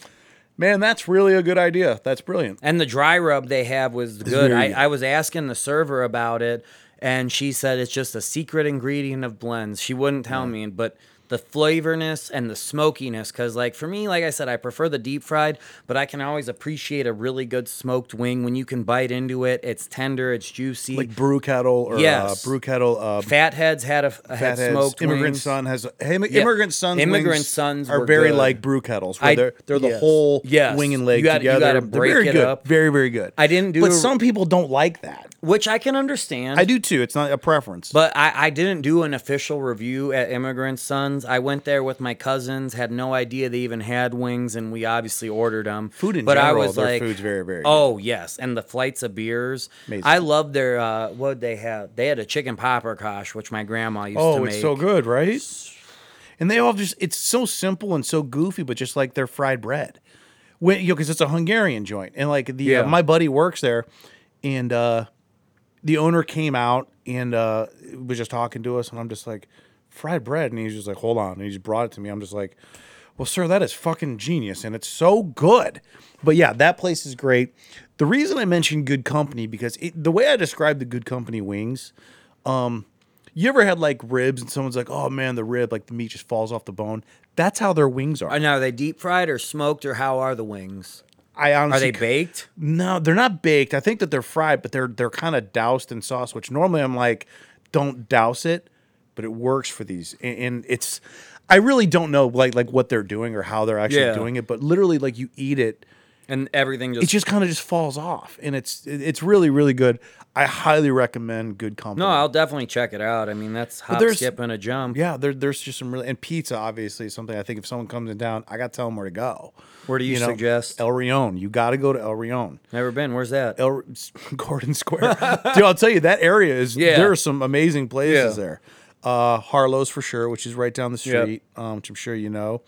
man, that's really a good idea. That's brilliant. And the dry rub they have was good. I. I was asking the server about it, and she said it's just a secret ingredient of blends. She wouldn't tell me, but the flavorness and the smokiness, because like for me, like I said, I prefer the deep fried, but I can always appreciate a really good smoked wing when you can bite into it. It's tender, it's juicy. Like brew kettle or Yes. uh, brew kettle. Uh, Fatheads had a had Fatheads, smoked Immigrant wings. Son has hey, Immigrant Sons. Immigrant wings Sons are very good. like brew kettles. Where I- they're they're the yes. whole Yes. wing and leg You gotta- you gotta They're break very it good. up. Very very good. I didn't do but a- some people don't like that. which I can understand. I do too. It's not a preference. But I, I didn't do an official review at Immigrant Sons. I went there with my cousins, had no idea they even had wings, and we obviously ordered them. Food in but general, I was their like, food's very, very good. Oh yes, and the flights of beers. Amazing. I love their uh, what they have. They had a chicken paprikash, which my grandma used to make. Oh, it's so good, right? And they all just it's so simple and so goofy, but just like their fried bread. When you know, because it's a Hungarian joint. And like the Yeah. uh, my buddy works there and uh the owner came out and uh was just talking to us and I'm just like, fried bread, and he's just like, hold on. And he just brought it to me. I'm just like, well, sir, that is fucking genius, and it's so good. But yeah, that place is great. The reason I mentioned Good Company because it, the way I describe the Good Company wings, um, you ever had like ribs and someone's like, oh man, the rib, like the meat just falls off the bone. That's how their wings are. Now, are they deep fried or smoked, or how are the wings? I honestly Are they baked? No, they're not baked. I think that they're fried, but they're they're kind of doused in sauce, which normally I'm like, don't douse it, but it works for these. And, and it's I really don't know like like what they're doing or how they're actually Yeah. doing it, but literally like you eat it, And everything just, it just. kind of just falls off, and it's it's really really good. I highly recommend Good Company. no, I'll definitely check it out. I mean, that's hop, skip, and a jump. yeah, there, there's just some really and pizza obviously is something I think if someone comes in town, I got to tell them where to go. Where do you, suggest? Il Rione. You got to go to Il Rione. Never been. Where's that? El Gordon Square. Dude, I'll tell you that area is Yeah. there are some amazing places Yeah. there. Uh, Harlow's for sure, which is right down the Yep. street, um, which I'm sure you know.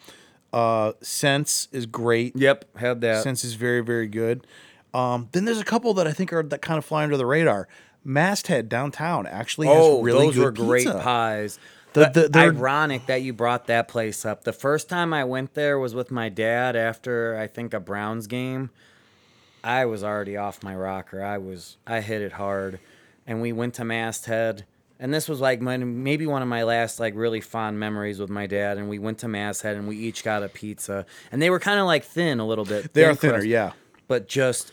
Uh, Cent's is great. Yep, had that. Cent's is very very good. Um, then there's a couple that I think are that kind of fly under the radar. Masthead downtown actually has Oh, really those good were great pizza. pies. The- But the- ironic that you brought that place up. The first time I went there was with my dad after I think a Browns game. I was already off my rocker. I was I hit it hard, and we went to Masthead. And this was like my, maybe one of my last like really fond memories with my dad. And we went to Masthead and we each got a pizza, and they were kind of like thin a little bit. They are thin thinner, crust, yeah. but just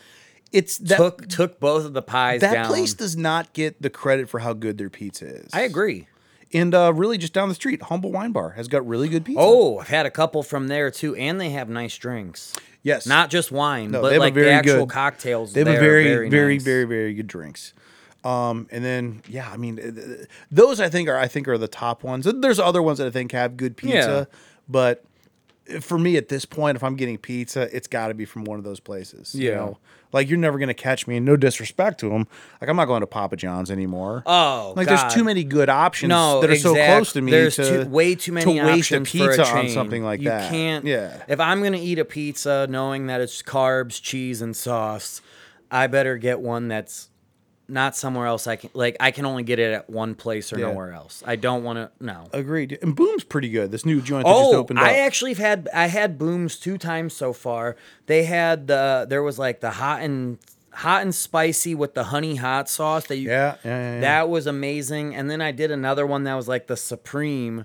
It's that took took both of the pies that down. place does not get the credit for how good their pizza is. I agree. And uh, really, just down the street, Humble Wine Bar has got really good pizza. Oh, I've had a couple from there too, and they have nice drinks. yes, Not just wine, No, but they have like the very actual good- cocktails. They have are very, very, very, nice. very, very good drinks. Um, and then yeah, I mean, th- th- those I think are I think are the top ones. There's other ones that I think have good pizza, but for me at this point, if I'm getting pizza, it's got to be from one of those places. You Yeah. know? Like you're never gonna catch me. And no disrespect to them. Like I'm not going to Papa John's anymore. Oh, like God. there's too many good options No, that are so close to me. There's to, too, way too many to waste a pizza a on something like you that. can't. Yeah. If I'm gonna eat a pizza, knowing that it's carbs, cheese, and sauce, I better get one that's not somewhere else. I can like I can only get it at one place or Yeah. nowhere else. I don't want to. No. Agreed. And Boom's pretty good. This new joint that just Oh, opened up. I actually have had I had booms two times so far. They had the there was like the hot and hot and spicy with the honey hot sauce that you yeah, yeah, yeah, that was amazing. And then I did another one that was like the supreme,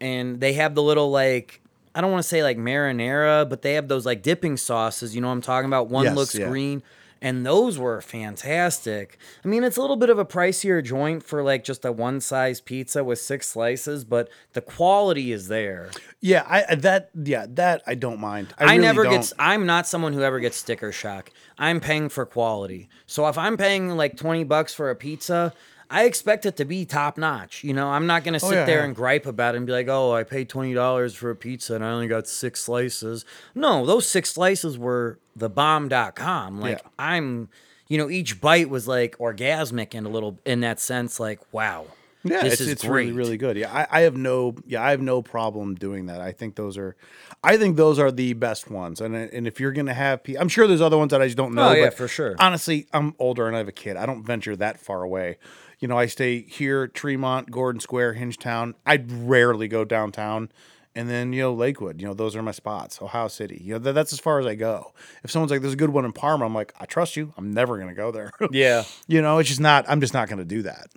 and they have the little like I don't want to say like marinara, but they have those like dipping sauces. You know what I'm talking about? One Yes, looks green. And those were fantastic. I mean, it's a little bit of a pricier joint for like just a one size pizza with six slices, but the quality is there. yeah, I that yeah that I don't mind. I, I, really never don't. get. I'm not someone who ever gets sticker shock. I'm paying for quality. So if I'm paying like twenty bucks for a pizza, I expect it to be top notch. You know, I'm not gonna oh, sit yeah, there yeah. and gripe about it and be like, "Oh, I paid twenty dollars for a pizza and I only got six slices." No, those six slices were the bomb.com. Like Yeah. I'm, you know, each bite was like orgasmic in a little in that sense. Like, wow, Yeah, this it's, is it's great. really really good. Yeah, I, I have no yeah I have no problem doing that. I think those are, I think those are the best ones. And and if you're gonna have, pe- I'm sure there's other ones that I just don't oh, know. Oh, yeah, but for sure. Honestly, I'm older and I have a kid. I don't venture that far away. You know, I stay here, Tremont, Gordon Square, Hingetown. I'd rarely go downtown. And then you know Lakewood, you know those are my spots. Ohio City, you know that, that's as far as I go. If someone's like, "There's a good one in Parma," I'm like, "I trust you. I'm never gonna go there." Yeah. you know, it's just not. I'm just not gonna do that.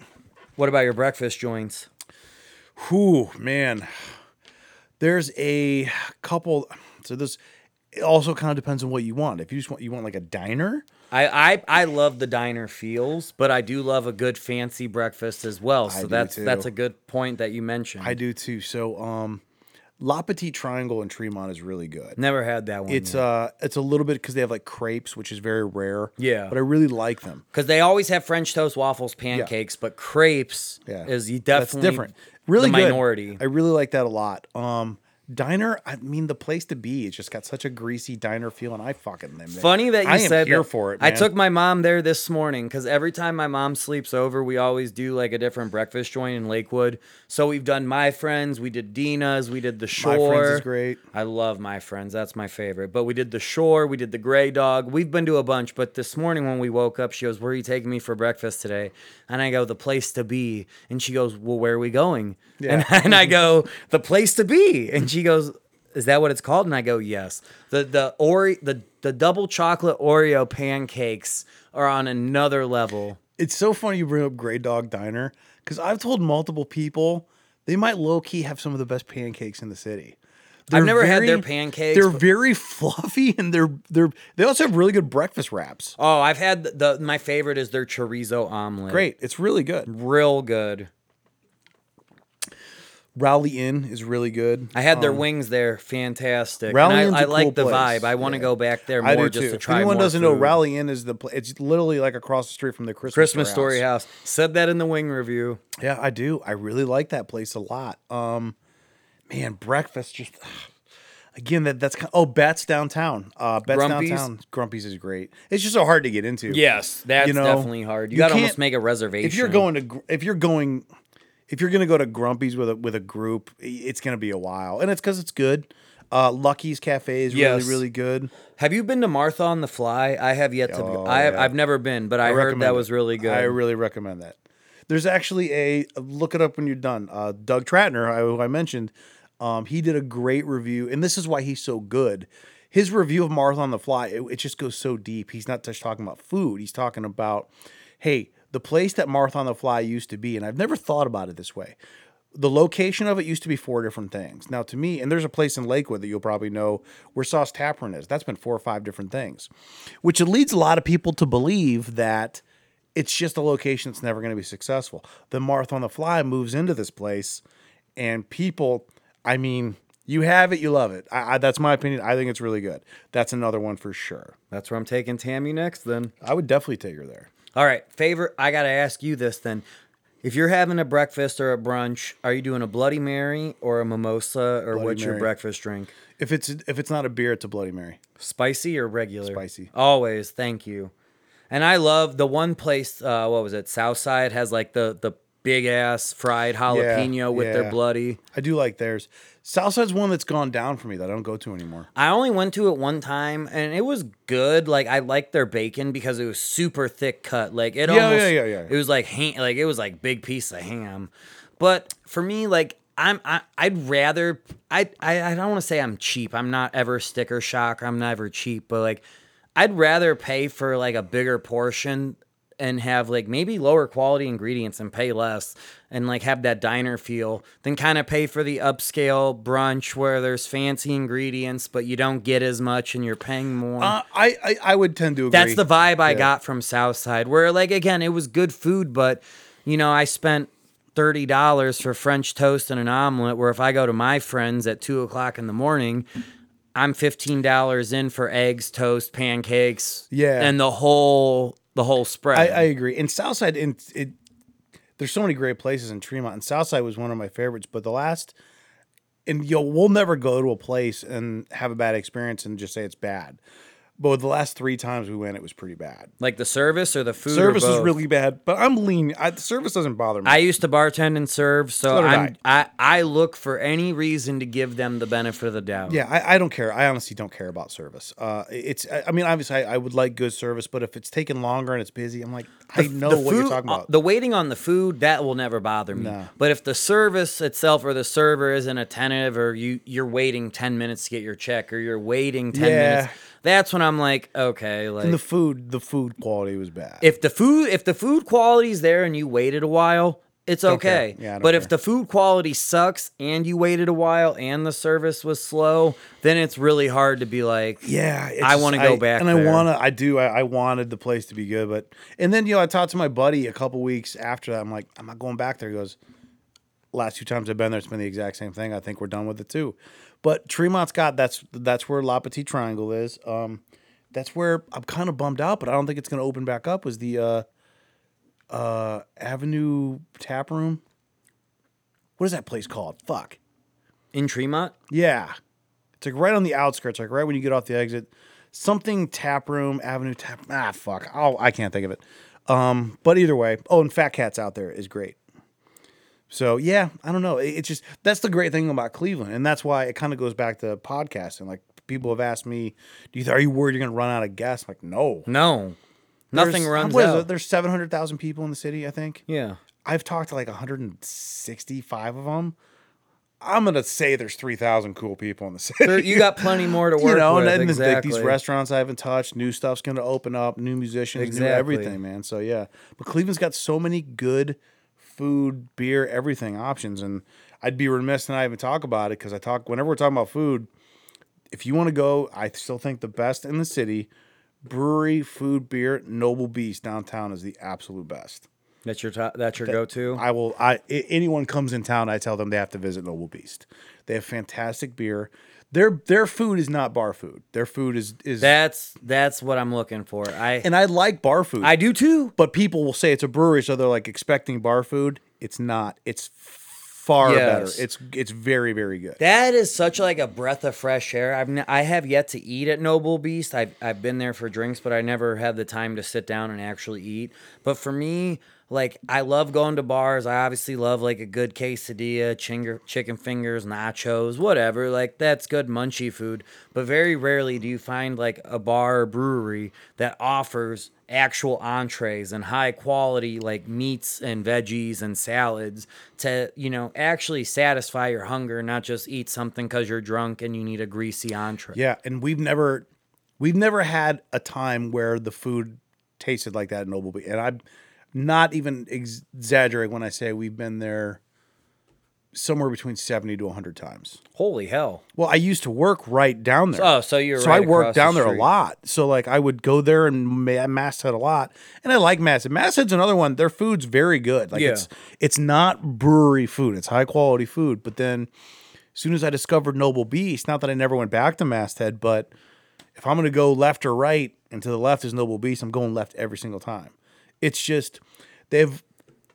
What about your breakfast joints? Whew, man. There's a couple. So this it also kind of depends on what you want. If you just want you want like a diner, I, I I love the diner feels, but I do love a good fancy breakfast as well. So that's too. that's a good point that you mentioned. I do too. So um, La Petite Triangle in Tremont is really good. never had that one. It's uh, it's a little bit because they have like crepes, which is very rare. Yeah. but I really like them. because they always have French toast, waffles, pancakes, but crepes Yeah, is That's definitely different. Really the good. minority. I really like that a lot. Um, diner. I mean, the place to be. It's just got such a greasy diner feel, and I fucking live there. Funny that you I am said here that. for it. I took my mom there this morning because every time my mom sleeps over, we always do like a different breakfast joint in Lakewood. So we've done my friends, we did Dina's, we did the shore. My Friends is great. I love my friends. That's my favorite. But we did the Shore, we did the Gray Dog. We've been to a bunch. But this morning when we woke up, she goes, "Where are you taking me for breakfast today?" And I go, "The place to be." And she goes, "Well, where are we going?" Yeah. And, and I go, "The place to be." And she goes. Is that what it's called? And I go, yes. The the Ore the the double chocolate Oreo pancakes are on another level. It's so funny you bring up Grey Dog Diner because I've told multiple people they might low key have some of the best pancakes in the city. I've never had their pancakes, They're but- very fluffy and they're they're they also have really good breakfast wraps. Oh, I've had the, the my favorite is their chorizo omelet. Great, it's really good. real good. Rowley Inn is really good. I had their wings there, fantastic. Um, Rally and Inn's I, like cool the place. vibe. I want to Yeah. go back there I more do just too. to If try anyone doesn't know, food. Rowley Inn is the pla- it's literally like across the street from the Christmas Christmas Story Story House. Said that in the wing review. Yeah, I do. I really like that place a lot. Um, man, breakfast just again that that's kind oh Bats downtown. Uh, Bats Grumpy's? downtown. Grumpy's is great. It's just so hard to get into. Yes, that's You know, definitely hard. You, you got to almost make a reservation. If you're going to if you're going if you're gonna go to Grumpy's with a with a group, it's gonna be a while, and it's because it's good. Uh, Lucky's Cafe is Yes. really really good. have you been to Martha on the Fly? I have yet to. Oh, I have, yeah. I've never been, but I, heard that it. was really good. I really recommend that. There's actually a look it up when you're done. Uh, Doug Trattner, I- who I mentioned, um, he did a great review, and this is why he's so good. His review of Martha on the Fly, it, it just goes so deep. He's not just talking about food. He's talking about, hey, the place that Martha on the Fly used to be, and I've never thought about it this way. The location of it used to be four different things. Now, to me, and there's a place in Lakewood that you'll probably know where Sauce Taproom is. That's been four or five different things, which it leads a lot of people to believe that it's just a location that's never going to be successful. Then Martha on the Fly moves into this place, and people, I mean, you have it, you love it. I, I, that's my opinion. I think it's really good. That's another one for sure. That's where I'm taking Tammy next. Then. I would definitely take her there. All right, favorite. I got to ask you this then. If you're having a breakfast or a brunch, are you doing a Bloody Mary or a mimosa or Bloody what's your Mary. breakfast drink? If it's if it's not a beer, it's a Bloody Mary. Spicy or regular? Spicy. Always. Thank you. And I love the one place. Uh, what was it? Southside has like the the big ass fried jalapeno with yeah. their bloody. I do like theirs. Southside's one that's gone down for me that I don't go to anymore. I only went to it one time and it was good. Like I liked their bacon because it was super thick cut. Like it Yeah, almost yeah, yeah, yeah. it was like ham, like it was like big piece of ham. But for me, like I'm I, I'd rather I I, I don't want to say I'm cheap. I'm not ever sticker shock. I'm never cheap, but like I'd rather pay for like a bigger portion and have like maybe lower quality ingredients and pay less and like have that diner feel than kind of pay for the upscale brunch where there's fancy ingredients but you don't get as much and you're paying more. Uh, I, I I would tend to agree. That's the vibe I Yeah. got from Southside where like again it was good food but you know I spent thirty dollars for French toast and an omelet where if I go to my friends at two o'clock in the morning I'm fifteen dollars in for eggs, toast, pancakes, Yeah. and the whole the whole spread. I, I agree. In Southside, in it, there's so many great places in Tremont, and Southside was one of my favorites. But the last, and yo, we'll never go to a place and have a bad experience and just say it's bad. But the last three times we went, it was pretty bad. like the service or the food. Service is really bad, but I'm lean. I, the service doesn't bother me. I used to bartend and serve, so, So I'm, I. I look for any reason to give them the benefit of the doubt. yeah, I, I don't care. I honestly don't care about service. Uh, it's. I I mean, obviously, I, I would like good service, but if it's taking longer and it's busy, I'm like, I know The what you're food- talking uh, about. The waiting on the food that will never bother me. But if the service itself or the server isn't attentive, or you you're waiting ten minutes to get your check, or you're waiting ten Yeah. minutes, that's when I'm like, okay, like and the food, the food quality was bad. if the food if the food quality's there and you waited a while, it's care. okay. Yeah, I but if the food quality sucks and you waited a while and the service was slow, then it's really hard to be like, Yeah, it's I wanna go back and there. I want to. I do. I, I wanted the place to be good, but and then you know I talked to my buddy a couple weeks after that. I'm like, I'm not going back there. He goes, last two times I've been there, it's been the exact same thing. I think we're done with it too. But Tremont's got that's that's where La Petite Triangle is. Um, that's where I'm kind of bummed out, but I don't think it's going to open back up. Was the uh, uh, Avenue Tap Room? What is that place called? Fuck. in Tremont, Yeah. It's like right on the outskirts, like right when you get off the exit. Something tap room, Avenue tap. Ah, fuck. Oh, I can't think of it. Um, but either way. Oh, and Fat Cats out there is great. So yeah, I don't know. It- It's just that's the great thing about Cleveland, and that's why it kind of goes back to podcasting. Like people have asked me, "Do you are you worried you're gonna run out of guests?" I'm like, no, no, nothing There's- runs out. it? There's seven hundred thousand people in the city, I think. yeah. I've talked to like 165 of them. I'm gonna say there's 3,000 cool people in the city. There- you got plenty more to work you know, with. and like, exactly. these restaurants I haven't touched, new stuff's gonna open up, new musicians, Exactly. new everything, man. So yeah, but Cleveland's got so many good food, beer, everything options, and I'd be remiss to not even talk about it because I talk whenever we're talking about food. If you want to go, I still think the best in the city, brewery, food, beer, Noble Beast downtown is the absolute best. That's your top, that's your go-to. I will. I- anyone comes in town, I tell them they have to visit Noble Beast. They have fantastic beer. Their their food is not bar food. Their food is is That's that's what I'm looking for. I and I like bar food. I do too. but people will say it's a brewery, so they're like expecting bar food. It's not. It's far Yes. better. It's it's very very good. That is such like a breath of fresh air. I've n- I have yet to eat at Noble Beast. I've I've been there for drinks, but I never had the time to sit down and actually eat. But for me, like I love going to bars. I obviously love like a good quesadilla, chinger, chicken fingers, nachos, whatever. Like that's good munchy food. But very rarely do you find like a bar or brewery that offers actual entrees and high quality like meats and veggies and salads to you know actually satisfy your hunger not just eat something because you're drunk and you need a greasy entree Yeah, and we've never we've never had a time where the food tasted like that at Noble Beast. And I'm not even ex- exaggerating when I say we've been there somewhere between 70 to 100 times. holy hell Well, I used to work right down there. oh so you're so right I worked across the down there a lot. So like I would go there and ma- Masthead a lot, and I like Masthead. Masthead's another one. Their food's very good. Like Yeah. it's it's not brewery food. It's high quality food. But then as soon as I discovered Noble Beast, not that I never went back to Masthead, but if I'm gonna go left or right, and to the left is Noble Beast, I'm going left every single time. It's just they've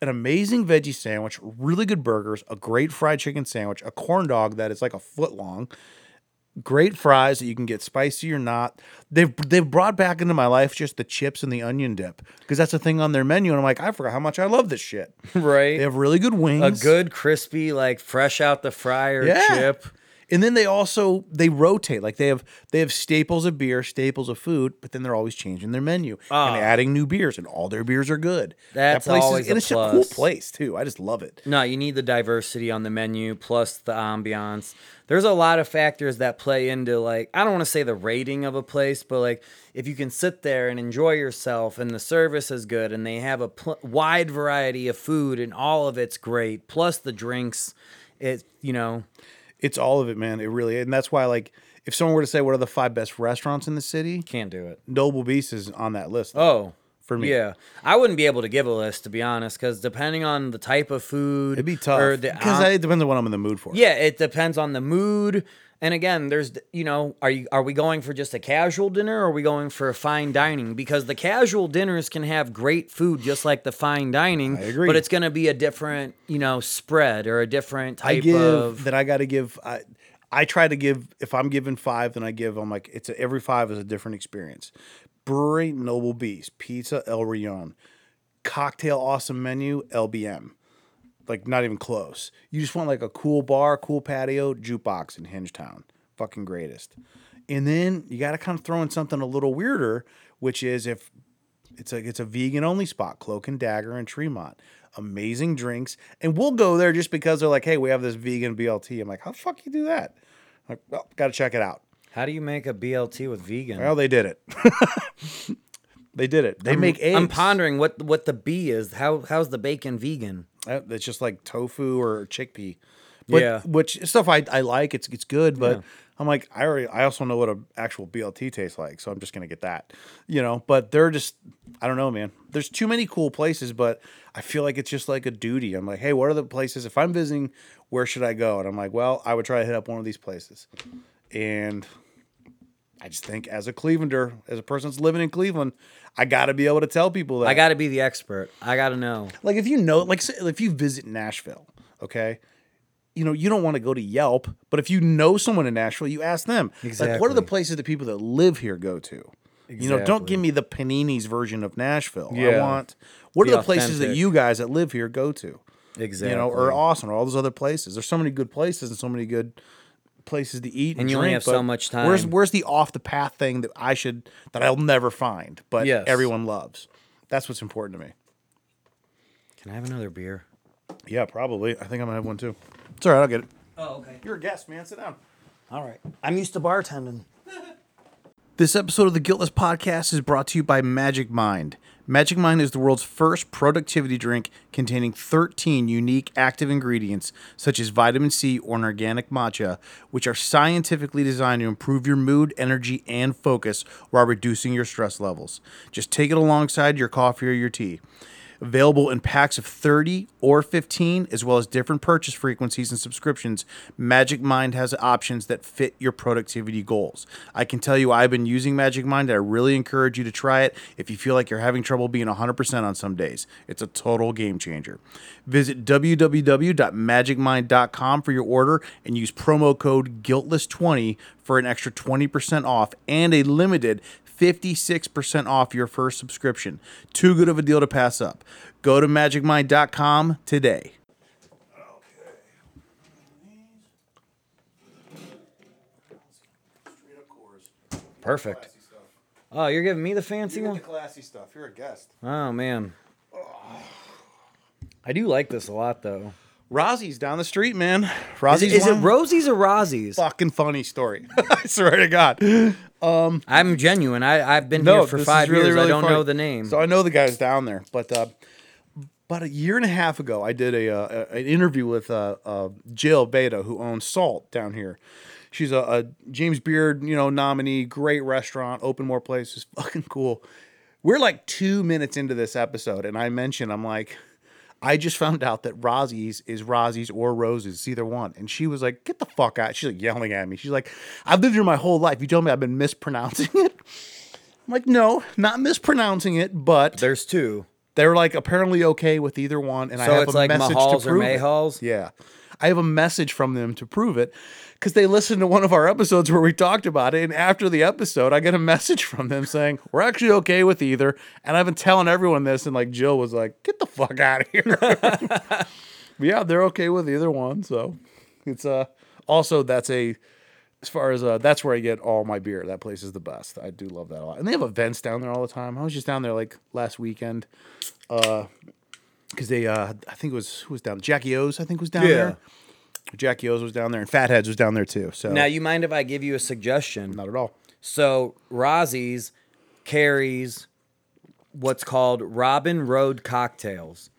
an amazing veggie sandwich, really good burgers, a great fried chicken sandwich, a corn dog that is like a foot long, great fries that you can get spicy or not. They've they've brought back into my life just the chips and the onion dip because that's a thing on their menu, and I'm like, I forgot how much I love this shit. right. They have really good wings, a good crispy, like fresh out the fryer Yeah. chip. And then they also they rotate. Like they have they have staples of beer, staples of food, but then they're always changing their menu and adding new beers, and all their beers are good. Ah. That's that place always is, a and it's a cool plus. place too. I just love it. No, you need the diversity on the menu plus the ambiance. There's a lot of factors that play into like I don't want to say the rating of a place, but like if you can sit there and enjoy yourself and the service is good and they have a pl- wide variety of food and all of it's great, plus the drinks, it you know It's all of it, man. It really, and that's why like if someone were to say what are the five best restaurants in the city, can't do it. Noble Beast is on that list. Oh, For me. yeah, I wouldn't be able to give a list to be honest, because depending on the type of food, It'd be tough because am- it depends on what I'm in the mood for. Yeah, it depends on the mood. And again, there's you know, are you are we going for just a casual dinner or are we going for a fine dining? Because the casual dinners can have great food just like the fine dining, I agree. but it's going to be a different, you know, spread or a different I type give of that I got to give. I I try to give if I'm giving five, then I give. I'm like it's a, every five is a different experience. Brewery Noble Beast, Pizza Il Rione, cocktail awesome menu LBM. Like not even close. You just want like a cool bar, cool patio, jukebox in Hingetown. Fucking greatest. And then you got to kind of throw in something a little weirder, which is if it's a it's a vegan only spot, Cloak and Dagger in Tremont. Amazing drinks, and we'll go there just because they're like, hey, we have this vegan BLT. I'm like, how the fuck you do that? I'm like, well, got to check it out. How do you make a BLT with vegan? Well, they did it. they did it. They make eggs. I'm pondering what what the B is. How how's the bacon vegan? Uh, It's just like tofu or chickpea. But, Yeah. which stuff I, I like. It's it's good, but I'm like I already I also know what a actual BLT tastes like, so I'm just gonna get that, you know. But they're just I don't know, man. There's too many cool places, but I feel like it's just like a duty. I'm like, hey, what are the places? If I'm visiting, where should I go? And I'm like, well, I would try to hit up one of these places, and I just think as a Clevelander, as a person that's living in Cleveland, I got to be able to tell people that I got to be the expert. I got to know. like if you know like say, if you visit Nashville, okay, you know you don't want to go to Yelp, but if you know someone in Nashville, you ask them. Like, what are the places that people that live here go to? You know, don't give me the Panini's version of Nashville. I want what are The the places that you guys that live here go to? Exactly. You know, or Austin or all those other places. There's so many good places and so many good places to eat and, And you only drink, have so but much Where's time. where's the off the path thing that I should that I'll never find, but Yes. everyone loves. That's what's important to me. Can I have another beer? Yeah, probably. I think I'm gonna have one too. It's all right. I'll get it. Oh, okay. You're a guest, man. Sit down. All right. I'm used to bartending. This episode of the Guiltless Podcast is brought to you by Magic Mind. Magic Mind is the world's first productivity drink containing 13 unique active ingredients, such as vitamin C or an organic matcha, which are scientifically designed to improve your mood, energy, and focus while reducing your stress levels. Just take it alongside your coffee or your tea. Available in packs of 30 or 15, as well as different purchase frequencies and subscriptions, Magic Mind has options that fit your productivity goals. I can tell you I've been using Magic Mind, I really encourage you to try it if you feel like you're having trouble being 100% on some days. It's a total game changer. Visit www.magicmind.com for your order and use promo code GUILTLESS20 for an extra 20% off and a limited 56% off your first subscription. Too good of a deal to pass up. Go to magicmind.com today. Perfect. Oh, you're giving me the fancy one? classy stuff. You're a guest. Oh man. I do like this a lot though. Rozi's down the street, man. Rosie's Is it, is it Rosie's or Rosie's? fucking funny story. I swear to God. I'm genuine. I, I've been No, here for five really, years. I don't funny. know the name. So I know the guys down there, but uh, about a year and a half ago, I did a, uh, an interview with uh, uh, Jill Vedaa, who owns Salt down here. She's a, a James Beard, you know, nominee. Great restaurant, open more places, fucking cool. We're like two minutes into this episode, and I mentioned, I'm like, I just found out that Rozi's is Rozi's or Rose's, it's either one. And she was like, get the fuck out. She's like yelling at me. She's like, I've lived here my whole life. You told me I've been mispronouncing it. I'm like, no, not mispronouncing it, but There's two. They're like apparently okay with either one, and I So have it's a like message Mahals to or prove it. Mahals? Yeah, I have a message from them to prove it because they listened to one of our episodes where we talked about it, and after the episode, I get a message from them saying we're actually okay with either, and I've been telling everyone this, and like Jill was like, "Get the fuck out of here." Yeah, they're okay with either one, so it's uh also that's a as far as uh that's where I get all my beer. That place is the best. I do love that a lot. And they have events down there all the time. I was just down there like last weekend. Uh because they uh I think it was who was down Jackie O's I think was down Yeah. there. Jackie O's was down there and Fatheads was down there too. So Now, you mind if I give you a suggestion? not at all. So Rozi's carries what's called Robin Road cocktails.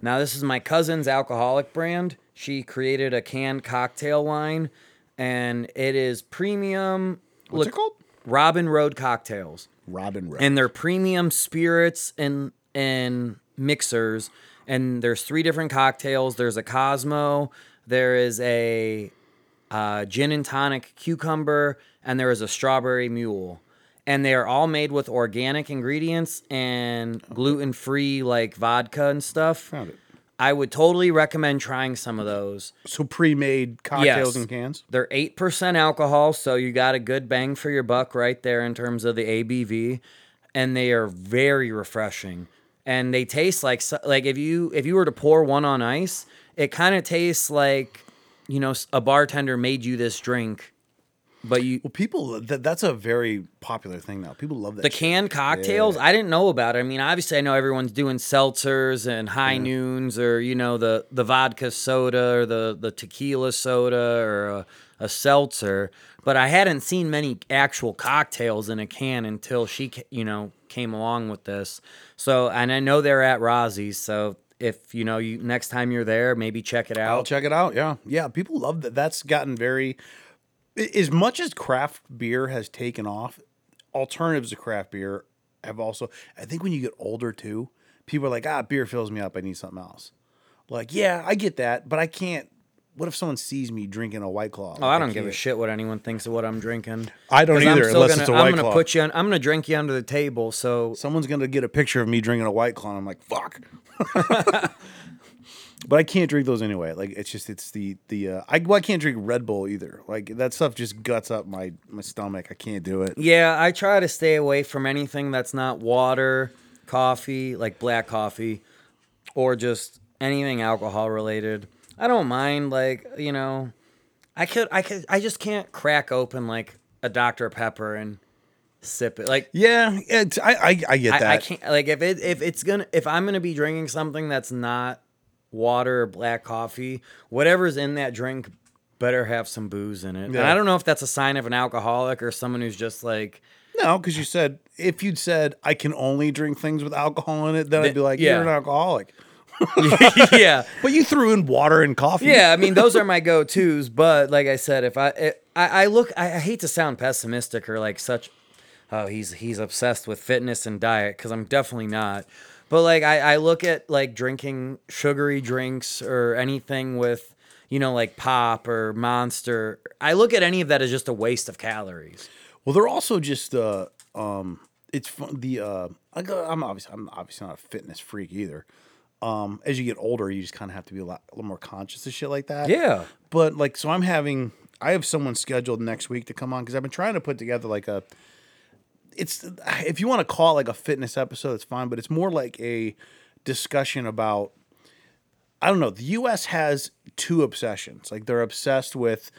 Now this is my cousin's alcoholic brand. She created a canned cocktail line, and it is premium. What's it called? Robin Road cocktails, Robin Road. and they're premium spirits and and mixers. And there's three different cocktails. There's a Cosmo. There is a uh, gin and tonic cucumber, and there is a strawberry mule. And they are all made with organic ingredients and gluten free, like vodka and stuff. Found it. I would totally recommend trying some of those. So pre-made cocktails Yes. and cans. They're 8% alcohol, so you got a good bang for your buck right there in terms of the ABV. And they are very refreshing. And they taste like so- like if you if you were to pour one on ice, it kind of tastes like you know a bartender made you this drink, but you Well, people uh, that, that's a very popular thing now. People love that. the shit. canned cocktails i didn't know about it i mean obviously i know everyone's doing seltzers and high noons or you know the the vodka soda or the the tequila soda or a, a seltzer but i hadn't seen many actual cocktails in a can until she ca- you know came along with this so and i know they're at Rozi's, so if you know you next time you're there maybe check it out. I'll check it out. Yeah, yeah. People love that. That's gotten very. As much as craft beer has taken off, alternatives to craft beer have also. I think when you get older too, people are like, "Ah, beer fills me up. I need something else." Like, yeah, I get that, but I can't. What if someone sees me drinking a White Claw? Oh, I don't give a shit what anyone thinks of what I'm drinking. I don't either, unless gonna, it's a I'm gonna Claw. put you. On, I'm gonna drink you under the table. So Someone's gonna get a picture of me drinking a White Claw, and I'm like, "Fuck." but I can't drink those anyway. Like, it's just it's the the. Uh, I well, I can't drink Red Bull either. Like that stuff just guts up my my stomach. I can't do it. Yeah, I try to stay away from anything that's not water, coffee, like black coffee, or just anything alcohol related. I don't mind like, you know, I could I could I just can't crack open like a Dr. Pepper and sip it. Like Yeah, it's, I, I I get that. I, I can't like if it if it's gonna if I'm gonna be drinking something that's not water or black coffee, whatever's in that drink better have some booze in it. And I don't know if that's a sign of an alcoholic or someone who's just like No, because you said if you'd said I can only drink things with alcohol in it, then I'd be like, yeah. you're an alcoholic. yeah. But you threw in water and coffee. Yeah, I mean those are my go-tos, but like I said, if I it, I, I look I, I hate to sound pessimistic or like such oh he's he's obsessed with fitness and diet because I'm definitely not. But like I, I look at like drinking sugary drinks or anything with you know like pop or monster. I look at any of that as just a waste of calories. Well, they're also just uh um it's fun the uh I go, I'm obviously I'm obviously not a fitness freak either. Um as you get older, you just kind of have to be a lot a little more conscious of shit like that. Yeah. But like so I'm having I have someone scheduled next week to come on cuz I've been trying to put together like a it's if you want to call it like a fitness episode, it's fine, but it's more like a discussion about I don't know. The U.S. has two obsessions. Like they're obsessed with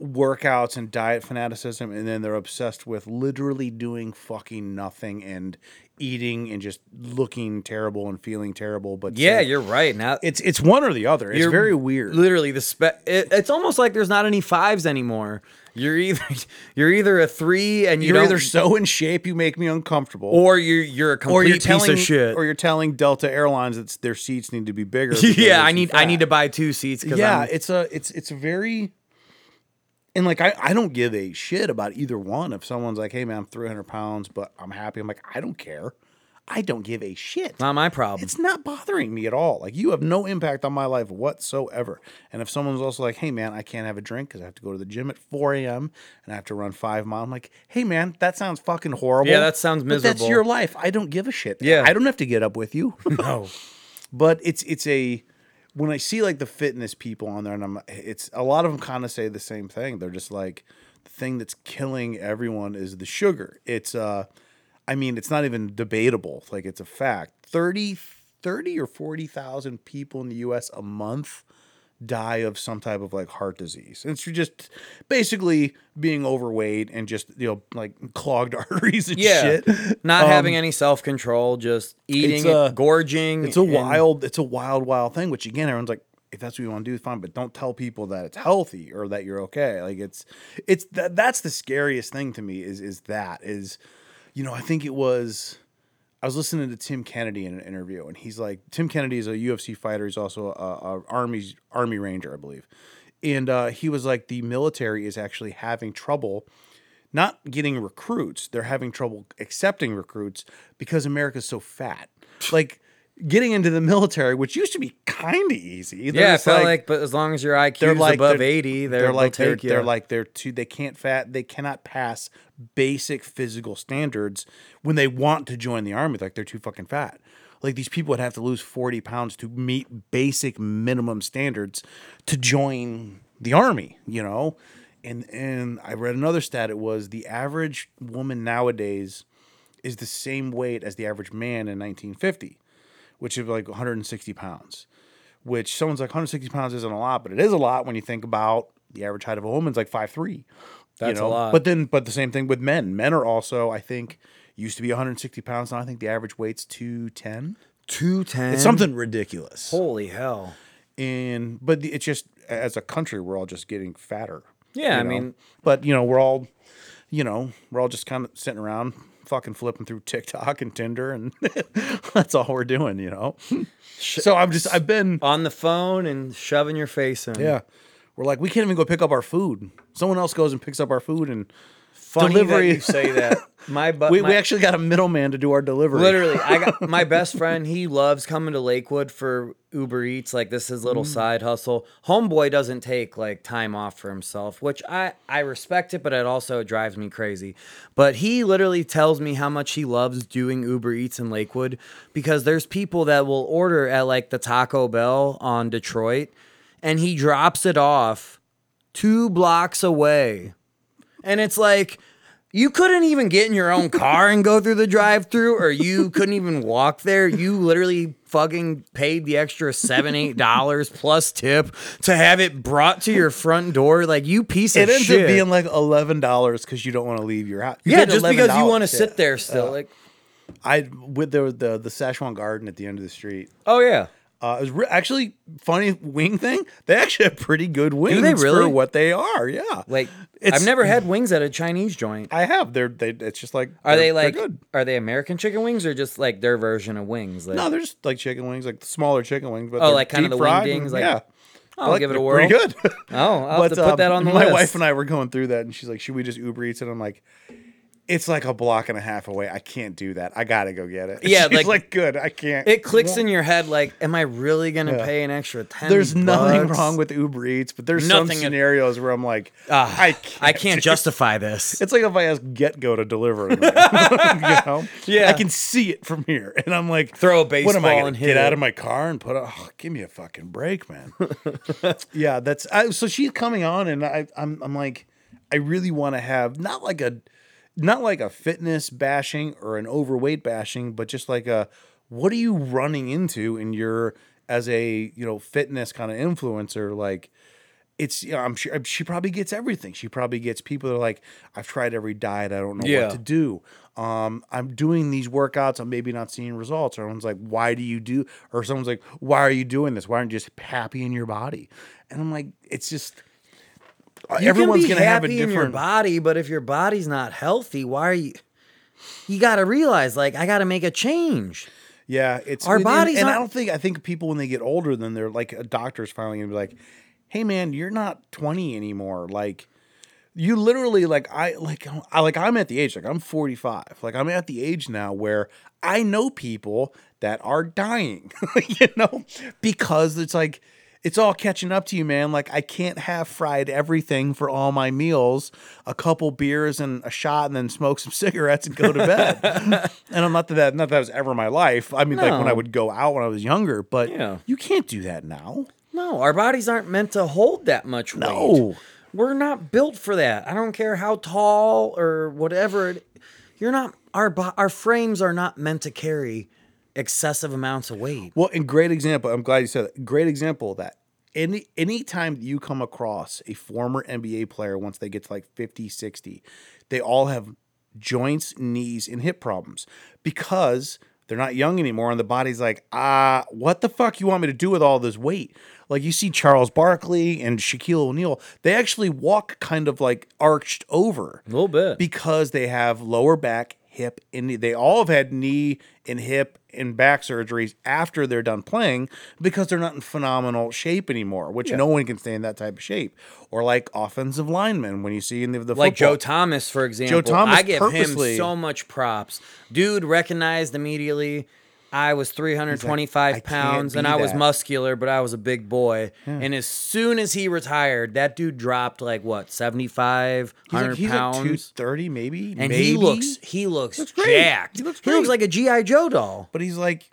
workouts and diet fanaticism, and then they're obsessed with literally doing fucking nothing and eating and just looking terrible and feeling terrible. But Yeah, so- you're right. Now it's it's one or the other. It's very weird. Literally, the spe- it, it's almost like there's not any fives anymore. You're either you're either a three and you You're don't, either so in shape you make me uncomfortable, or you're you're a complete or you're piece telling of shit. or you're telling Delta Airlines that their seats need to be bigger. yeah, I need I need to buy two seats yeah I'm, it's a it's it's a very and like I, I don't give a shit about either one if someone's like hey man i'm 300 pounds but i'm happy i'm like i don't care I don't give a shit. Not my problem. It's not bothering me at all. Like you have no impact on my life whatsoever. And if someone's also like, "Hey man, I can't have a drink because I have to go to the gym at 4 a.m. and I have to run five miles," I'm like, "Hey man, that sounds fucking horrible." Yeah, that sounds But that's your life. I don't give a shit. Yeah. I don't have to get up with you. no. but it's it's a when I see like the fitness people on there, and I'm it's a lot of them kind of say the same thing. They're just like the thing that's killing everyone is the sugar. It's uh, I mean, it's not even debatable. Like it's a fact. 30, 30 or forty thousand people in the U.S. a month die of some type of like heart disease. And it's just basically being overweight and just you know like clogged arteries and Yeah. shit. Not Um, having any self control, just eating, it, a- gorging. it's a and- wild, it's a wild, wild thing. Which again, everyone's like, if that's what you want to do, fine, but don't tell people that it's healthy or that you're okay. Like it's, it's that that's the scariest thing to me is is that is, you know, I think it was. I was listening to Tim Kennedy in an interview, and he's like, Tim Kennedy is a UFC fighter. He's also a, a army army ranger, I believe, and uh, he was like, the military is actually having trouble not getting recruits. They're having trouble accepting recruits because America's so fat. Like getting into the military, which used to be kind of easy. They're Yeah, I felt like, but as long as your IQ is above they're- 80, they're, they're like they're, they're like they're too they can't fat they cannot pass basic physical standards when they want to join the army like they're too fucking fat. Like these people would have to lose 40 pounds to meet basic minimum standards to join the army you know? And and i read another stat it was the average woman nowadays is the same weight as the average man in 1950 which is like 160 pounds which someone's like 160 pounds isn't a lot, but it is a lot when you think about the average height of a woman's like five three. That's a lot. But then, but the same thing with men. Men are also, I think, used to be 160 pounds. Now I think the average weight's 210. 210. It's something ridiculous. Holy hell. And but it's just as a country, we're all just getting fatter. Yeah, you I know? mean- but you know, we're all, you know, we're all just kind of sitting around, fucking flipping through TikTok and Tinder, and that's all we're doing. You know. so I'm just, I've been. On the phone and shoving your face in. Yeah. We're like, we can't even go pick up our food. Someone else goes and picks up our food and Funny Delivery- that you say that. My, bu- we, my we actually got a middleman to do our delivery. Literally, I got my best friend. He loves coming to Lakewood for Uber Eats. Like this is his Mm. little side hustle. Homeboy doesn't take like time off for himself, which I I respect it, but it also drives me crazy. But he literally tells me how much he loves doing Uber Eats in Lakewood because there's people that will order at like the Taco Bell on Detroit, and he drops it off two blocks away. And it's like, you couldn't even get in your own car and go through the drive through, or you couldn't even walk there. You literally fucking paid the extra seven, eight dollars plus tip to have it brought to your front door. Like, you piece of It ends shit. up being like eleven dollars because you don't want to leave your house. You yeah, just because you want to sit there still. Uh, like, I with the the the Szechuan Garden at the end of the street. oh, yeah. Uh, it was re- actually funny wing thing. They actually have pretty good wings they really? for what they are. Yeah, Like, It's- I've never had wings at a Chinese joint. I have. They're they. It's just like Are they like, good? are they American chicken wings or just like their version of wings? Like, No, they're just like chicken wings, like smaller chicken wings. But Oh, like kinda the fried wingdings, like- yeah. I'll Like, give it a whirl. Pretty good. Oh, I'll have to put um, that on the my list. wife and I were going through that, and she's like, "Should we just Uber Eats it?" I'm like, "It's like a block and a half away. I can't do that. I gotta go get it." Yeah, like- like, "Good, I can't." it clicks in your head like, am I really gonna Yeah. pay an extra ten? there's nothing wrong with Uber Eats, but there's Nothing some scenarios where I'm like, Ah, I can't. I can't justify this. It's like if I ask GetGo to deliver it. you know? Yeah. I can see it from here, and I'm like, Throw a What am I baseball gonna and hit get out of my car and put? A, oh, give me a fucking break, man. yeah, that's I, so she's coming on, and I, I'm I'm like, I really want to have not like a, not like a fitness bashing or an overweight bashing, but just like a, what are you running into in your as a you know fitness kind of influencer like it's you know, I'm sure she probably gets everything. She probably gets people that are like, I've tried every diet, I don't know Yeah. what to do. Um, I'm doing these workouts, I'm maybe not seeing results. Or everyone's like, why do you do? Or someone's like, why are you doing this? Why aren't you just happy in your body? And I'm like, it's just You everyone's gonna have a happy in your different. body, but if your body's not healthy, why are you? You got to realize, like, I got to make a change. Yeah, it's Our and- bodies and, I aren't- don't think I think people when they get older, then they're like a doctor's finally gonna be like, "Hey, man, you're not 20 anymore. Like, you literally like I like I like I'm at the age like I'm 45. Like I'm at the age now where I know people that are dying, you know, because it's like it's all catching up to you, man. Like I can't have fried everything for all my meals, a couple beers and a shot, and then smoke some cigarettes and go to bed. and I'm not that that not that was ever my life. I mean, like when I would go out when I was younger, but Yeah. you can't do that now. No, our bodies aren't meant to hold that much weight. No. We're not built for that. I don't care how tall or whatever. it- You're not our our frames are not meant to carry excessive amounts of weight. Well, and great example. I'm glad you said that. Great example of that. Any anytime that you come across a former NBA player once they get to like 50, 60, they all have joints, knees, and hip problems because they're not young anymore and the body's like, ah, what the fuck you want me to do with all this weight? Like you see Charles Barkley and Shaquille O'Neal, they actually walk kind of like arched over A little bit. because they have lower back, hip, and knee. They all have had knee and hip and back surgeries after they're done playing because they're not in phenomenal shape anymore, which no one can stay in that type of shape. Or like offensive linemen when you see in the, the like Joe. Thomas, for example. Joe Thomas I give him so much props. Dude recognized immediately. I was 325 "I can't pounds and I was that." muscular, but I was a big boy. And as soon as he retired, that dude dropped like what, 75, He's like, he's pounds. like 230 maybe. and maybe. he looks he looks, Looks jacked. He looks he looks like a GI Joe doll. but he's like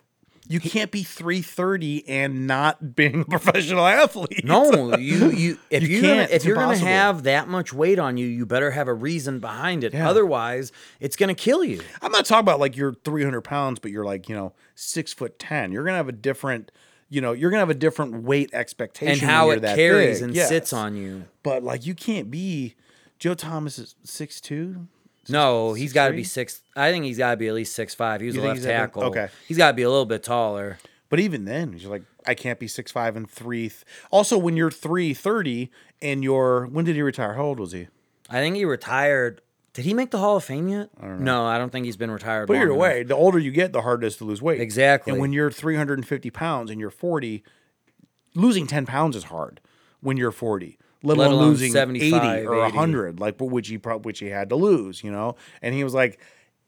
you can't be 330 and not being a professional athlete. No, you you if You are gonna, if you're gonna have that much weight on you, you better have a reason behind it. Yeah. Otherwise, it's gonna kill you. I'm not talking about like you're 300 pounds, but you're like, you know, six foot 10. You're going to have a different, you know, you're going to have a different weight expectation. And how you're it that carries big. and Yes. sits on you. But like, you can't be, Joe Thomas is 6'2. No, he's got to be six. I think he's got to be at least six five. He was You a think left he's tackle. Okay. he's got to be a little bit taller. But even then, you're like, I can't be six five and 3. th- Also, when you're 330 and you're, when did he retire? How old was he? I think he retired. Did he make the Hall of Fame yet? No, I don't think he's been retired. But long either enough. way, the older you get, the harder it is to lose weight. Exactly. And when you're 350 pounds and you're 40, losing 10 pounds is hard when you're 40. Let, Let alone, alone losing 75, 80 or 80. 100, like which he which he had to lose, you know. And he was like,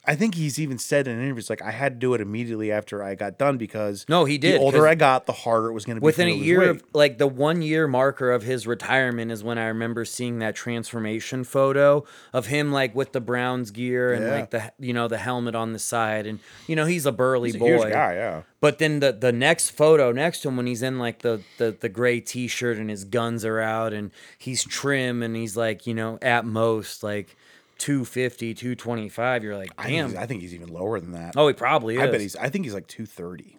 I think he's even said in interviews like I had to do it immediately after I got done because No, he did, The older I got, the harder it was going to be. within a me to lose year weight. of like the one year marker of his retirement is when I remember seeing that transformation photo of him like with the Browns gear and Yeah. like the you know the helmet on the side and you know he's a burly he's a boy. guy, yeah. But then the the next photo next to him when he's in like the the the gray t-shirt and his guns are out and he's trim and he's like, you know, at most like 250, 225, you're like, I think, damn. he's, I think he's even lower than that. oh, he probably is. I bet he's. I think he's like 230,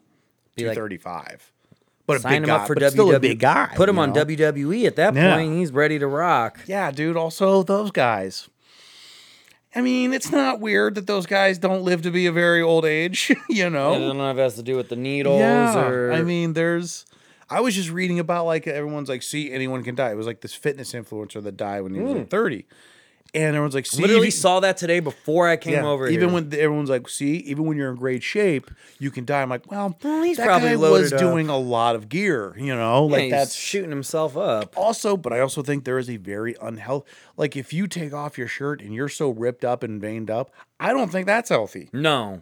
Be like- 235. but a Sign big him guy, up for but WWE. still a big guy. Put him you on know? WWE at that Yeah. point. He's ready to rock. Yeah, dude. Also, those guys. I mean, it's not weird that those guys don't live to be a very old age, you know. I know? don't know if it has to do with the needles Yeah. or I mean, there's. I was just reading about like everyone's like, see, anyone can die. It was like this fitness influencer that died when he was like hmm. 30. And everyone's like, see, literally saw that today before I came yeah, over even here. when everyone's like, see, even when you're in great shape, you can die. I'm like, well, Well, he's that probably guy was up. doing a lot of gear, you know? Yeah, like that's shooting himself up. also, but I also think there is a very unhealthy. Like if you take off your shirt and you're so ripped up and veined up, I don't think that's healthy. No.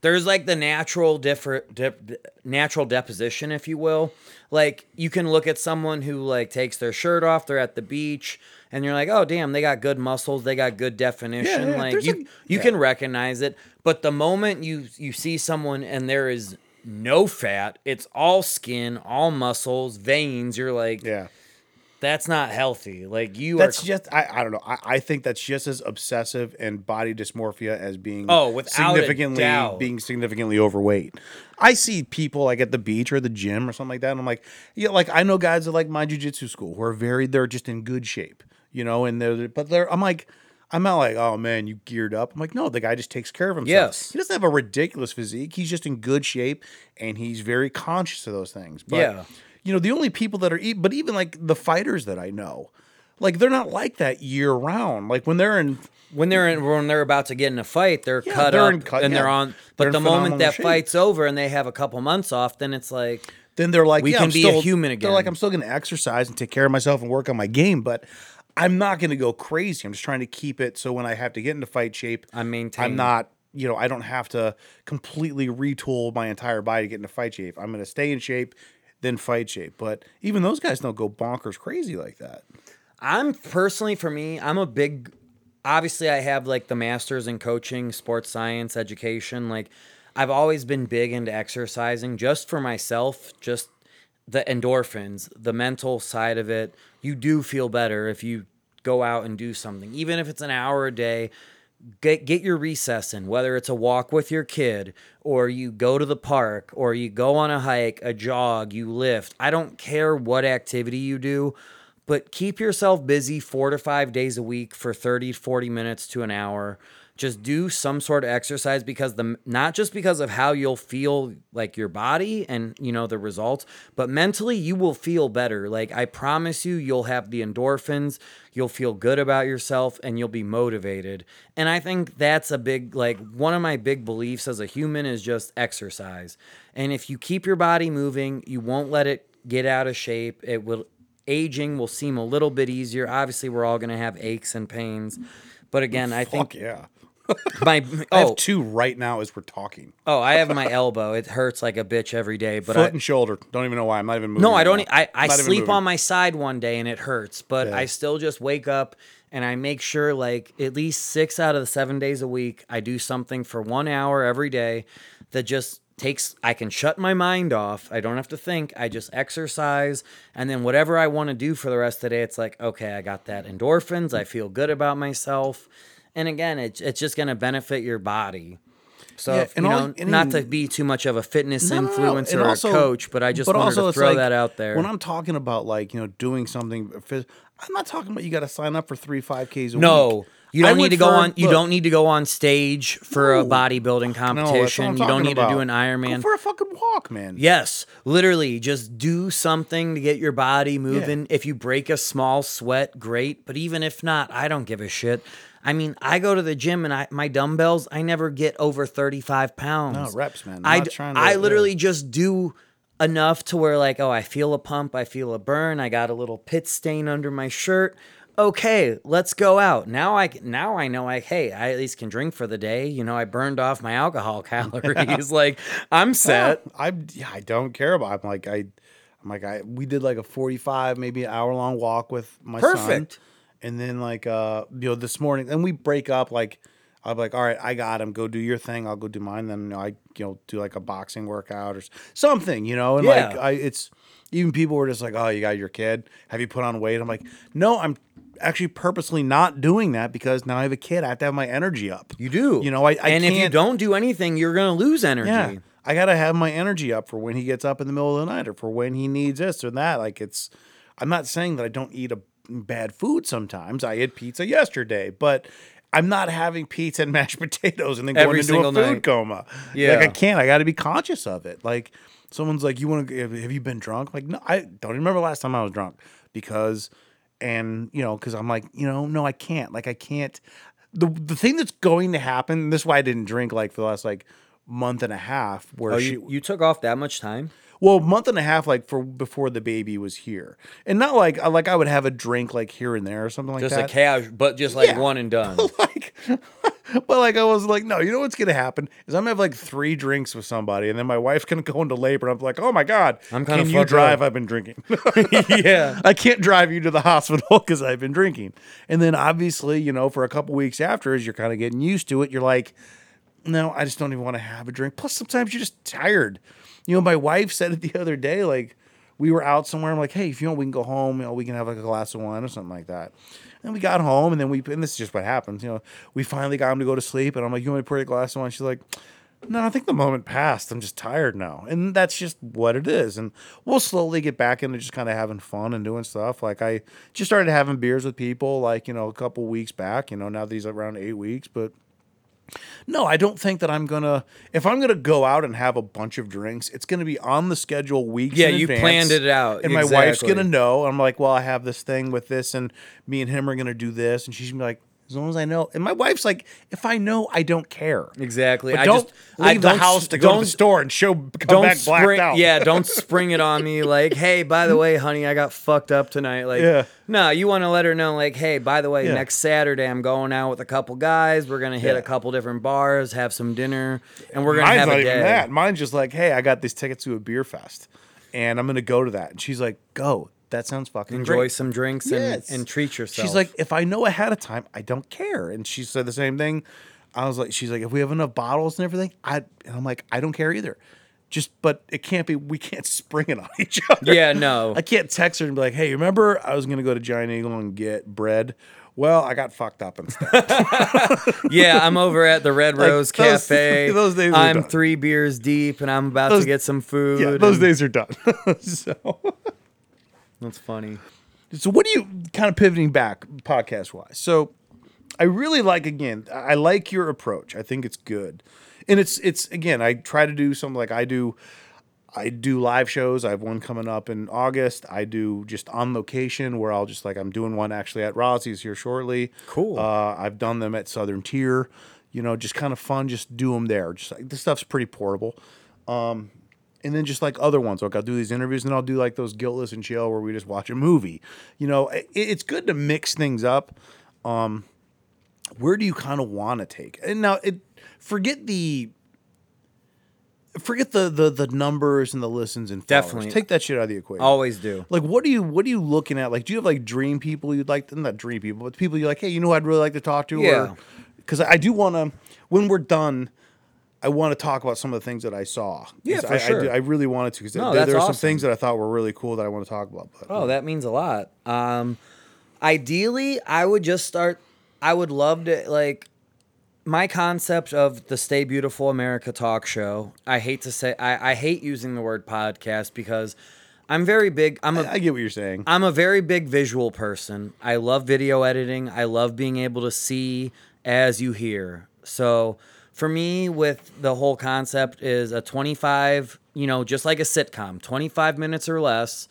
There's like the natural different dip, natural deposition, if you will. Like you can look at someone who like takes their shirt off, they're at the beach, and you're like, oh damn, they got good muscles, they got good definition. Yeah, yeah, like you, a- you yeah. can recognize it. But the moment you you see someone and there is no fat, it's all skin, all muscles, veins, you're like, Yeah, that's not healthy. Like you that's are just I, I don't know. I, I think that's just as obsessive and body dysmorphia as being Oh, without significantly being significantly overweight. I see people like at the beach or the gym or something like that, and I'm like, yeah, like I know guys at like my jujitsu school who are very they're just in good shape, you know, and they're but they're I'm like. I'm not like, oh man, you geared up. I'm like, no, the guy just takes care of himself. Yes. He doesn't have a ridiculous physique. He's just in good shape and he's very conscious of those things. But, Yeah. You know, the only people that are, e- but even like the fighters that I know, like they're not like that year round. Like when they're in, when they're in, when they're about to get in a fight, they're Yeah, cut they're up cut- and they're yeah. on. They're But the moment that shape. fight's over and they have a couple months off, then it's like, then they're like, We yeah, can I'm be a still- human They're like. I'm still going to exercise and take care of myself and work on my game, but I'm not going to go crazy. I'm just trying to keep it so when I have to get into fight shape, I'm maintaining. I'm not, you know, I don't have to completely retool my entire body to get into fight shape. I'm going to stay in shape, then fight shape. But even those guys don't go bonkers crazy like that. I'm personally, for me, I'm a big. Obviously, I have like the masters in coaching, sports science, education. Like, I've always been big into exercising just for myself, just the endorphins, the mental side of it. You do feel better if you go out and do something, even if it's an hour a day. Get, get your recess in, whether it's a walk with your kid, or you go to the park, or you go on a hike, a jog, you lift. I don't care what activity you do but keep yourself busy four to five days a week for 30 40 minutes to an hour just do some sort of exercise because the not just because of how you'll feel like your body and you know the results but mentally you will feel better like i promise you you'll have the endorphins you'll feel good about yourself and you'll be motivated and i think that's a big like one of my big beliefs as a human is just exercise and if you keep your body moving you won't let it get out of shape it will aging will seem a little bit easier. Obviously, we're all going to have aches and pains. But again, I think Fuck yeah. My I oh have two right now as we're talking. oh I have my elbow. It hurts like a bitch every day. But Foot I, and shoulder. Don't even know why. I'm not even moving. no, I don't. e- I I Not sleep on my side one day and it hurts. But Yeah. I still just wake up and I make sure like at least six out of the seven days a week I do something for one hour every day that just takes I can shut my mind off. I don't have to think. I just exercise and then whatever I want to do for the rest of the day, it's like, okay, I got that endorphins. I feel good about myself. And again, it's it's just gonna benefit your body. So, Yeah, if, you all- know, and not even- to be too much of a fitness No, no, no. influencer or also- a coach, but I just but wanted to throw like, that out there. When I'm talking about like you know doing something, uh, phys- I'm not talking about you got to sign up for three five ks a No, week. you don't need to go for- on. You look, don't need to go on stage for a No. bodybuilding no, what I'm competition. you don't need to do about. an Go Ironman. for a fucking walk, man. Yes, literally, just do something to get your body moving. If you break a small sweat, great. But even if not, I don't give a shit. I mean, I go to the gym and I my dumbbells, I never get over thirty five pounds. No, reps, man. I'm I not d- trying to- I yeah. literally just do enough to where like, oh, I feel a pump, I feel a burn, I got a little pit stain under my shirt. Okay, let's go out. Now I now I know I hey, I at least can drink for the day. You know, I burned off my alcohol calories. like I'm set. I'm yeah, I don't care about. I'm like I, I'm like I. We did like a 45, maybe an hour long walk with my son. And then like uh, you know, this morning, and we break up. Like I'm like, all right, I got him. Go do your thing. I'll go do mine. Then you know, I you know do like a boxing workout or something. You know, and like I, it's even people were just like, oh, you got your kid. Have you put on weight? I'm like, no, I'm actually purposely not doing that because now I have a kid. I have to have my energy up. You do. You know, I, I and if you don't do anything, you're gonna lose energy. yeah. I gotta have my energy up for when he gets up in the middle of the night or for when he needs this or that. Like it's I'm not saying that I don't eat a bad food sometimes. I had pizza yesterday, but I'm not having pizza and mashed potatoes and then going into a food night. coma. Yeah. Like I can't. I gotta be conscious of it. Like someone's like, You wanna have you been drunk? Like, no, I don't remember last time I was drunk because and you know, because I'm like, you know, no, I can't. Like I can't the the thing that's going to happen, this is why I didn't drink like for the last like month and a half where Oh, she you, you took off that much time? Well month and a half like for before the baby was here and not like like i would have a drink like here and there or something like that. Just that like casual, but just like Yeah. one and done. like but like i was like no you know what's gonna happen is i'm gonna have like three drinks with somebody and then my wife's gonna go into labor and i'm like oh my god I'm kinda can you drive up." i've been drinking yeah. I can't drive you to the hospital because I've been drinking. And then obviously, you know, for a couple weeks after, as you're kind of getting used to it, you're like, no, I just don't even want to have a drink. Plus, sometimes you're just tired. You know, my wife said it the other day, like, we were out somewhere. I'm like, hey, if you want, we can go home. You know, we can have like a glass of wine or something like that. And we got home, and then we, and this is just what happens. You know, we finally got him to go to sleep, and I'm like, you want me to pour a glass of wine? She's like, no, I think the moment passed. I'm just tired now. And that's just what it is. And we'll slowly get back into just kind of having fun and doing stuff. Like I just started having beers with people like, you know, a couple weeks back, you know, now these around eight weeks. But no, I don't think that I'm gonna if I'm gonna go out and have a bunch of drinks, it's gonna be on the schedule weeks. Yeah, you advance, planned it out. And my wife's gonna know. I'm like, well, I have this thing with this and me and him are gonna do this, and she's gonna be like, As long as I know. And my wife's like, if I know, I don't care. Exactly. But I don't just leave I the don't- house to go to the store and show come don't back blacked spring, out. yeah, don't spring it on me like, hey, by the way, honey, I got fucked up tonight. Like, Yeah. no, you want to let her know, like, hey, by the way, Yeah. next Saturday I'm going out with a couple guys. We're gonna hit Yeah. a couple different bars, have some dinner, and we're gonna Mine's have not a even that. Mine's just like, hey, I got these tickets to a beer fest, and I'm gonna go to that. And she's like, go. That sounds fucking Enjoy great. some drinks Yes. and, and treat yourself. She's like, if I know ahead of time, I don't care. And she said the same thing. I was like, she's like, if we have enough bottles and everything, I and I'm like, I don't care either. Just, but it can't be. We can't spring it on each other. Yeah, no. I can't text her and be like, hey, remember I was gonna go to Giant Eagle and get bread. Well, I got fucked up and stuff. yeah, I'm over at the Red Like, Rose those- Cafe. those days are I'm three beers deep, and I'm about Those- to get some food. yeah, those and- days are done. so, That's funny. so what do you kind of pivoting back podcast wise? So, I really like again. I like your approach. I think it's good, and it's it's again. I try to do something like I do. I do live shows. I have one coming up in August. I do just on location where I'll just like I'm doing one actually at Rozi's here shortly. Cool. Uh, I've done them at Southern Tier. You know, just kind of fun. Just do them there. Just like this stuff's pretty portable. Um, and then just like other ones, like I'll do these interviews, and I'll do like those guiltless and chill where we just watch a movie. You know, it, it's good to mix things up. Um, where do you kind of want to take? And now it forget the forget the the the numbers and the listens and followers. Definitely. take that shit out of the equation. Always do. Like, what are you what are you looking at? Like, do you have like dream people you'd like? Not dream people, but people you're like, hey, you know, who I'd really like to talk to. Yeah. Because I do want to. When we're done, I want to talk about some of the things that I saw. Yeah, for I, I, sure. do- I really wanted to because No, there, there are some things that I thought were really cool that I want to talk about. But, Oh, that means a lot. Um, ideally, I would just start. I would love to like my concept of the Stay Beautiful America talk show. I hate to say I, I hate using the word podcast because I'm very big. I'm a I, I get what you're saying. I'm a very big visual person. I love video editing. I love being able to see as you hear. So for me, with the whole concept is a 25, you know, just like a sitcom, 25 minutes or less.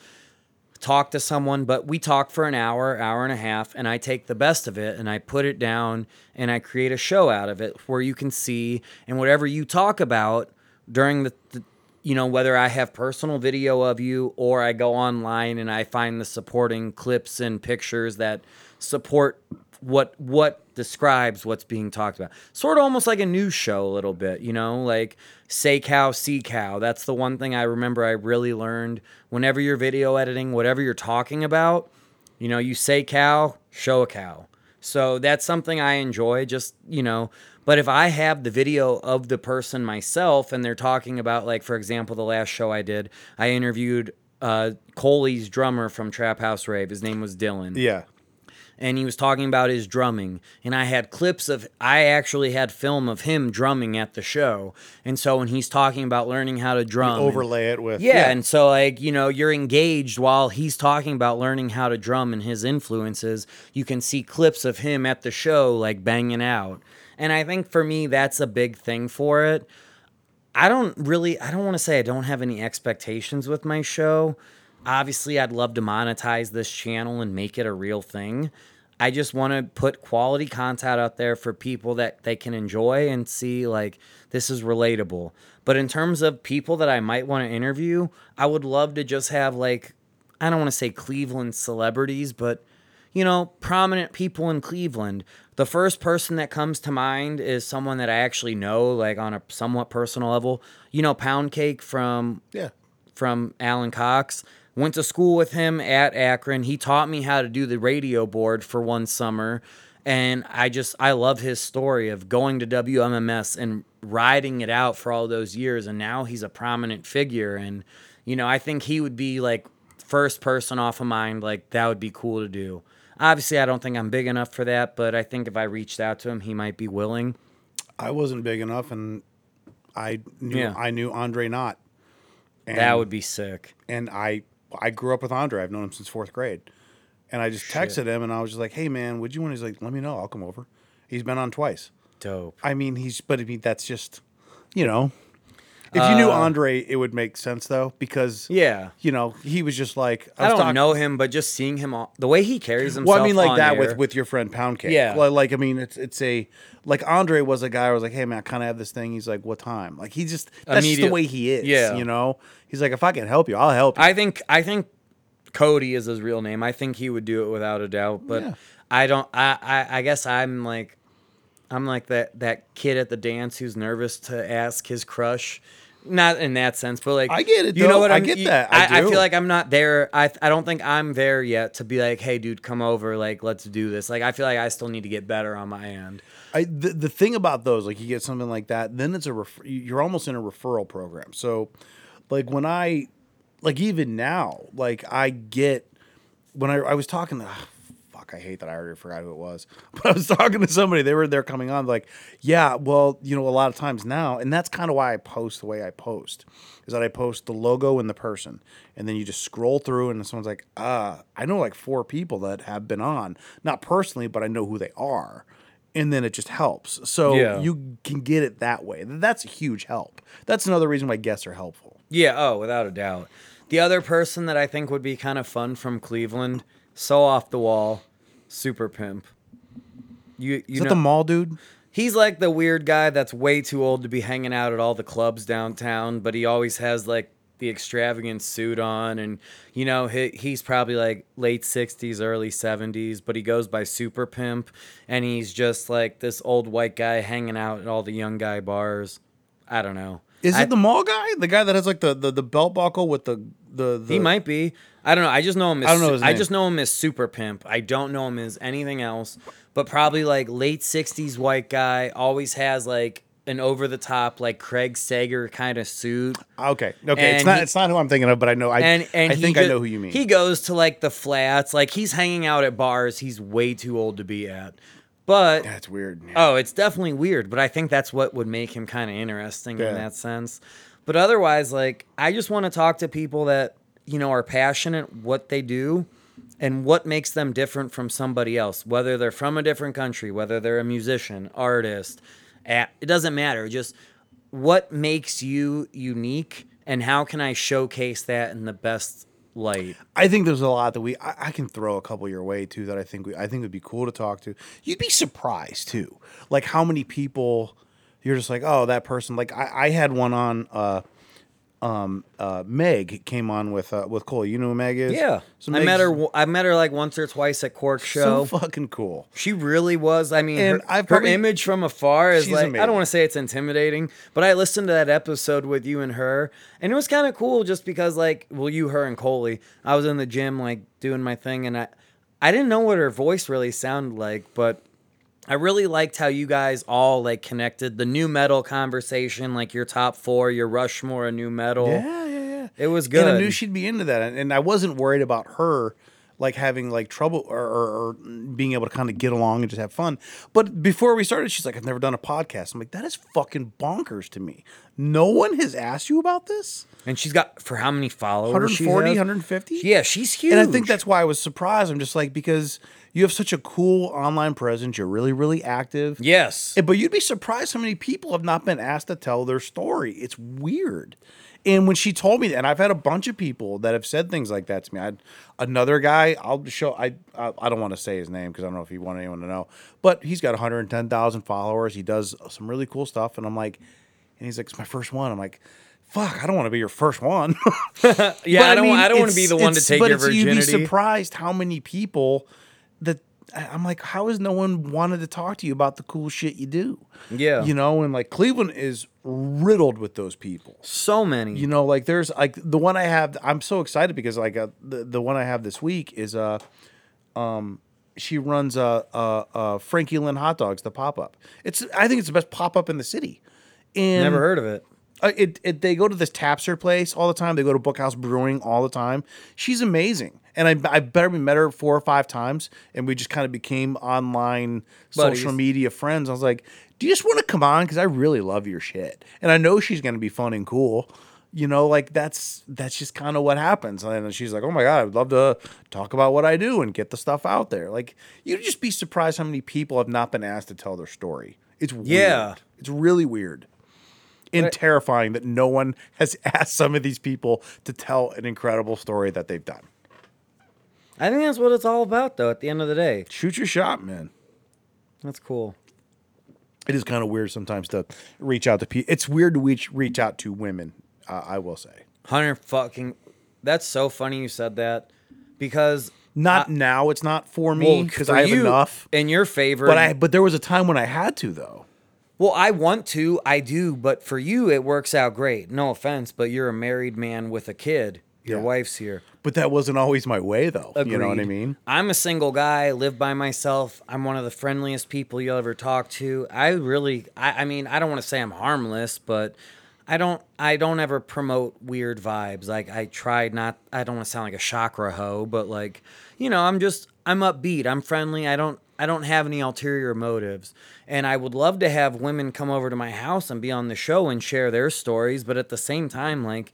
Talk to someone, but we talk for an hour, hour and a half, and I take the best of it and I put it down and I create a show out of it where you can see and whatever you talk about during the, the you know, whether I have personal video of you or I go online and I find the supporting clips and pictures that support what what describes what's being talked about. Sort of almost like a news show a little bit, you know, like say cow, see cow. That's the one thing I remember I really learned whenever you're video editing, whatever you're talking about, you know, you say cow, show a cow. So that's something I enjoy, just, you know. But if I have the video of the person myself and they're talking about, like, for example, the last show I did, I interviewed uh, Coley's drummer from Trap House Rave. His name was Dylan yeah. And he was talking about his drumming. And i had clips of i actually had film of him drumming at the show. And so when he's talking about learning how to drum and- Overlay it with yeah, and so like you know you're engaged while he's talking about learning how to drum and his influences. You can see clips of him at the show like banging out. And i think for me that's a big thing for it. I don't really i don't want to say i don't have any expectations with my show obviously i'd love to monetize this channel and make it a real thing i just want to put quality content out there for people that they can enjoy and see like this is relatable but in terms of people that i might want to interview i would love to just have like i don't want to say cleveland celebrities but you know, prominent people in Cleveland. The first person that comes to mind is someone that I actually know, like on a somewhat personal level. You know, Pound Cake from Yeah. from Alan Cox. Went to school with him at Akron. He taught me how to do the radio board for one summer. And I just, I love his story of going to WMMS and riding it out for all those years. And now he's a prominent figure. And, you know, I think he would be like first person off of mind. Like, that would be cool to do. Obviously, I don't think I'm big enough for that, but I think if I reached out to him, he might be willing. I wasn't big enough, and I knew Yeah. I knew Andre Knott. And, that would be sick. and I I grew up with Andre. I've known him since fourth grade, and I just texted him, and I was just like, "Hey man, would you want?" He's like, "Let me know. I'll come over." He's been on twice. Dope. I mean, he's but I mean that's just, you know, If you knew Uh, Andre, it would make sense though, because Yeah. you know, he was just like I, was don't talking- know him, but just seeing him, on, the way he carries himself. Well, I mean, like on that air- with with your friend Pound Cake. Yeah. Like, like, I mean, it's it's a like Andre was a guy. I was like, hey man, I kind of have this thing. He's like, what time? Like he just that's just the Immediate- way he is. Yeah. You know, he's like, if I can help you, I'll help you. I think I think Cody is his real name. I think he would do it without a doubt. But Yeah. I don't. I, I I guess I'm like I'm like that that kid at the dance who's nervous to ask his crush. Not in that sense, but like I get it, You know what I I'm, get you- that. I I, I feel like I'm not there. I I don't think I'm there yet to be like, hey, dude, come over. Like, let's do this. Like, I feel like I still need to get better on my end. I the, the thing about those, like you get something like that, then it's a ref- you're almost in a referral program. So, like when I, like even now, like I get when I I was talking to. Fuck, I hate that I already forgot who it was. But I was talking to somebody. They were there coming on, like, yeah, well, you know, a lot of times now, and that's kind of why I post the way I post, is that I post the logo and the person, and then you just scroll through, and someone's like, ah, I know like four people that have been on, not personally, but I know who they are and then it just helps. So Yeah. you can get it that way. That's a huge help. That's another reason why guests are helpful. Yeah, oh, without a doubt. The other person that I think would be kind of fun from Cleveland, so off the wall, super pimp. You you Is that know the mall dude? he's like the weird guy that's way too old to be hanging out at all the clubs downtown, but he always has like the extravagant suit on and you know he, he's probably like late 60s early 70s but he goes by super pimp and he's just like this old white guy hanging out at all the young guy bars i don't know Is I- it the mall guy? The guy that has like the, the, the belt buckle with the the, the He might be. I don't know. I just know him as I don't know his I just know him as Super Pimp. I don't know him as anything else. But probably like late '60s white guy. Always has like an over the top like Craig Sager kind of suit. Okay. Okay. it's not he- it's not who I'm thinking of, but I know I And and I think I know who you mean. He goes to like the flats. Like he's hanging out at bars. He's way too old to be at. But That's weird. Oh, it's definitely weird, but I think that's what would make him kind of interesting Yeah. in that sense. But otherwise, like, I just want to talk to people that, you know, are passionate what they do and what makes them different from somebody else, whether they're from a different country, whether they're a musician, artist, a- it doesn't matter. Just what makes you unique and how can I showcase that in the best light? I think there's a lot that we I, I can throw a couple your way too that I think we I think would be cool to talk to. You'd be surprised too, like how many people you're just like, oh, that person. Like I, I had one on. uh um, uh, Meg came on with uh, with Cole. You know who Meg is? Yeah. So I met her I met her like once or twice at Cork show. So fucking cool. She really was. I mean, And her, I've her image from afar is like I don't want to say it's intimidating, but I listened to that episode with you and her, and it was kind of cool just because like, well, you, her, and Coley. I was in the gym like doing my thing, and I, I didn't know what her voice really sounded like, but I really liked how you guys all like connected the nu metal conversation, like your top four, your Rushmore, of nu metal. Yeah, yeah, yeah. It was good. And I knew she'd be into that, and, and I wasn't worried about her like having like trouble or, or, or being able to kind of get along and just have fun. But before we started, she's like, "I've never done a podcast." I'm like, "That is fucking bonkers to me. No one has asked you about this." and she's got for how many followers? 140, 150? Yeah, she's huge. And I think that's why I was surprised. I'm just like because you have such a cool online presence. You're really, really active. yes. But you'd be surprised how many people have not been asked to tell their story. It's weird. And when she told me that, and I've had a bunch of people that have said things like that to me. I had another guy. I'll show. I I, I don't want to say his name because I don't know if he want anyone to know. But he's got 110,000 followers. He does some really cool stuff. And I'm like, and he's like, it's my first one. I'm like. Fuck! I don't want to be your first one. Yeah, But, I don't. I don't want to be the one to take but your it's- You'd virginity. be surprised how many people I- I'm like, how has no one wanted to talk to you about the cool shit you do? Yeah. you know, and like Cleveland is riddled with those people. so many. You know, like there's like the one I have. I'm so excited because like uh, the the one I have this week is uh um she runs uh uh, uh Frankie Lynn hot dogs the pop up. It's I think it's the best pop up in the city. And Never heard of it. Uh, it, it they go to this Tapster place all the time. They go to Bookhouse Brewing all the time. She's amazing, and I I better we met her four or five times, and we just kind of became online Buddies. social media friends. I was like, "Do you just want to come on? Because I really love your shit, and I know she's gonna be fun and cool." You know, like that's that's just kind of what happens. And she's like, "Oh my god, I'd love to talk about what I do and get the stuff out there." Like you'd just be surprised how many people have not been asked to tell their story. It's weird. Yeah. it's really weird. And terrifying that no one has asked some of these people to tell an incredible story that they've done. I think that's what it's all about, though. At the end of the day, Shoot your shot, man. that's cool. It is kind of weird sometimes to reach out to people. It's weird to reach reach out to women. Uh, I will say, Hunter, fucking, that's so funny you said that because not now. It's not for me because for I have you, enough. in your favor. But I but there was a time when I had to though. Well, I want to, I do, but for you, it works out great. No offense, but you're a married man with a kid. Your Yeah. wife's here. But that wasn't always my way though. You know what I mean? I'm a single guy, live by myself. I'm one of the friendliest people you'll ever talk to. I really, I, I mean, I don't want to say I'm harmless, but I don't, I don't ever promote weird vibes. Like I try not, I don't want to sound like a chakra hoe, but like, you know, I'm just, I'm upbeat. I'm friendly. I don't, I don't have any ulterior motives. And I would love to have women come over to my house and be on the show and share their stories, but at the same time, like,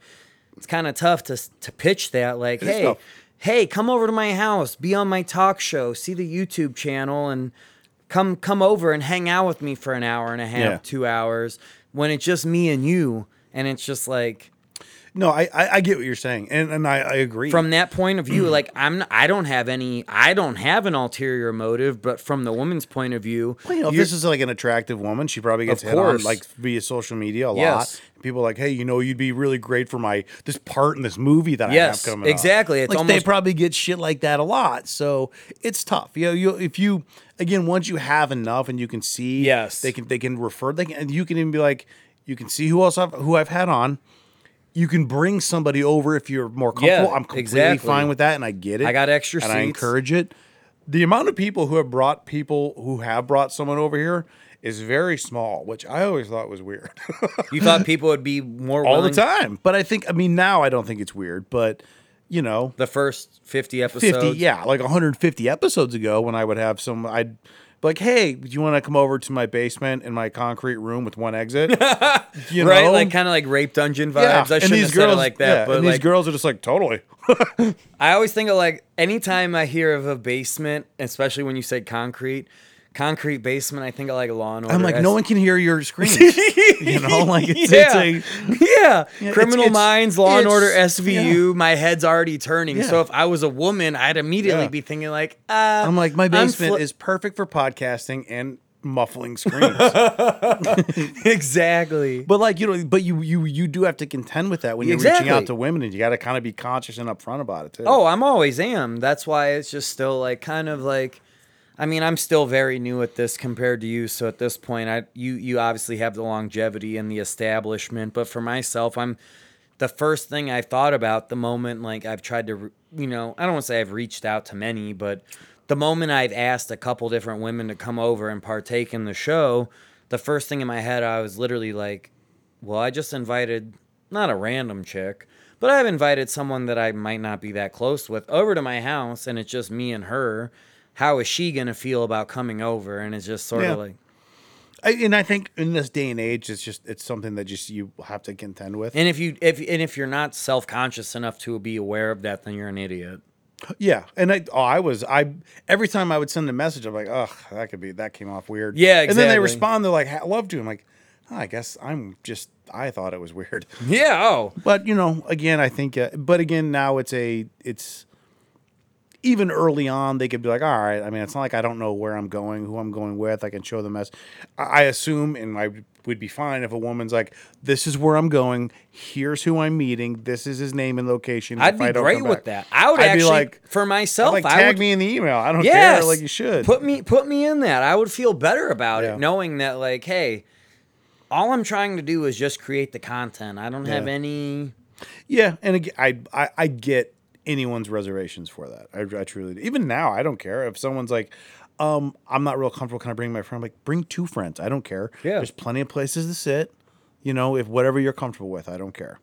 it's kind of tough to to pitch that. Like, It hey, hey, come over to my house, be on my talk show, see the YouTube channel, and come come over and hang out with me for an hour and a half, Yeah. two hours. When it's just me and you, and it's just like No, I I, I get what you're saying, and and I, I agree. from that point of view, like I'm, I don't have any, I don't have an ulterior motive, but from the woman's point of view, Well, you know, if this is like an attractive woman, she probably gets Of hit on course. like via social media a lot. People are like, hey, you know, you'd be really great for my this part in this movie that Yes, I have coming. up." exactly. It's like they almost- probably get shit like that a lot. So it's tough. You know, you if you again once you have enough and you can see, Yes. they can they can refer they can and you can even be like, you can see who else I've who I've had on. You can bring somebody over if you're more comfortable. Yeah, I'm completely exactly. fine with that, and I get it. I got extra and I encourage it. The amount of people who have brought people who have brought someone over here is very small, which I always thought was weird you thought people would be more all the time. But I think, I mean, now I don't think it's weird, but you know, The first fifty episodes, 50, yeah, like 150 episodes ago when I would have some, I'd like, hey, do you want to come over to my basement in my concrete room with one exit? You right? know? Like kind of like rape dungeon vibes. yeah. I shouldn't these have said it like that, yeah, but and like these girls are just like, totally. I always think of like anytime I hear of a basement, especially when you say concrete, concrete basement, I think I like Law and Order. I'm like, no one can hear your screams. you know, like it's, yeah. it's a, yeah. Yeah, Criminal it's- Minds, Law and Order, SVU. My head's already turning. So if I was a woman, I'd immediately Yeah. be thinking like, uh, I'm like, my basement fli- is perfect for podcasting and muffling screams. exactly. but like, you know, but you you you do have to contend with that when you're reaching out to women, and you got to kind of be conscious and upfront about it too. Oh, I'm always am. That's why it's just still like kind of like I mean, I'm still very new at this compared to you, so at this point I you you obviously have the longevity and the establishment, but for myself, I'm the first thing I thought about the moment like I've tried to, you know, I don't want to say I've reached out to many, but the moment I've asked a couple different women to come over and partake in the show, the first thing in my head I was literally like, well, I just invited not a random chick, but I've invited someone that I might not be that close with over to my house, and it's just me and her. How is she gonna feel about coming over? And it's just sort Yeah. of like, I, and I think in this day and age, it's just it's something that just you have to contend with. and if you if and if you're not self conscious enough to be aware of that, then you're an idiot. yeah, and I oh, I was I every time I would send a message, I'm like, oh, that could be that came off weird. Yeah, And then they respond, they're like, "I love to." I'm like, oh, I guess I'm just I thought it was weird. Yeah. Oh. But you know, again, I think. Uh, but again, now it's a it's even early on they could be like, all right. I mean, it's not like I don't know where I'm going, who I'm going with. I can show them as I I assume, and I would be fine if a woman's like, this is where I'm going. Here's who I'm meeting. This is his name and location. I'd be I great with back." that. I would I'd actually, be like, for myself, like I tag would, me in the email. I don't yes, care. Like you should. put me put me in that. I would feel better about Yeah. it, knowing that like, hey, all I'm trying to do is just create the content. I don't have any. Yeah, and again, I, I I get anyone's reservations for that. I, I truly do. even now I don't care if someone's like, um, I'm not real comfortable. Can I bring my friend? I'm like, bring two friends. I don't care. Yeah. there's plenty of places to sit. You know, if whatever you're comfortable with, I don't care.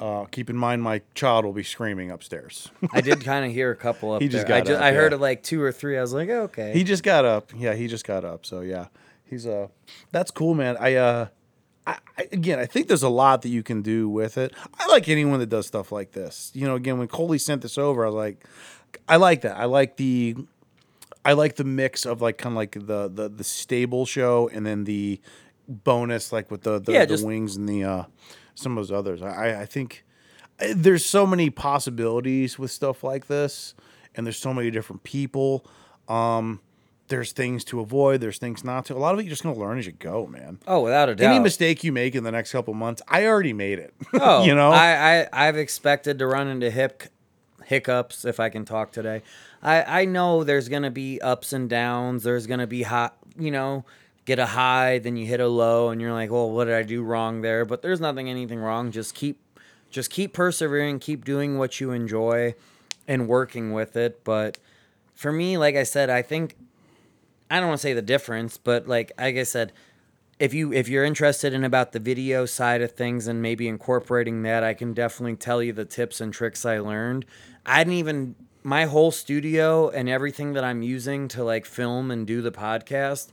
Uh, keep in mind, my child will be screaming upstairs. I did kind of hear a couple up He just there. I, got up, I heard yeah. of like two or three. I was like, okay. he just got up. Yeah, he just got up. So yeah, he's uh, that's cool, man. I uh. I, again, I think there's a lot that you can do with it. I like anyone that does stuff like this. You know, again, when Coley sent this over, I was like, I like that. I like the, I like the mix of like kind of like the the the stable show and then the bonus, like with the the, Yeah, the just- wings and the uh, some of those others. I I- I think uh, there's so many possibilities with stuff like this, and there's so many different people. Um, there's things to avoid. There's things not to. A lot of it you're just gonna learn as you go, man. Oh, without a doubt. Any mistake you make in the next couple months, I already made it. Oh, you know, I, I I've expected to run into hip hiccups if I can talk today. I I know there's gonna be ups and downs. There's gonna be hot, you know, get a high, then you hit a low, and you're like, well, what did I do wrong there? But there's nothing anything wrong. Just keep just keep persevering, keep doing what you enjoy, and working with it. But for me, like I said, I think I don't want to say the difference, but like like I said, if you if you're interested in about the video side of things and maybe incorporating that, I can definitely tell you the tips and tricks I learned. I didn't even my whole studio and everything that I'm using to like film and do the podcast.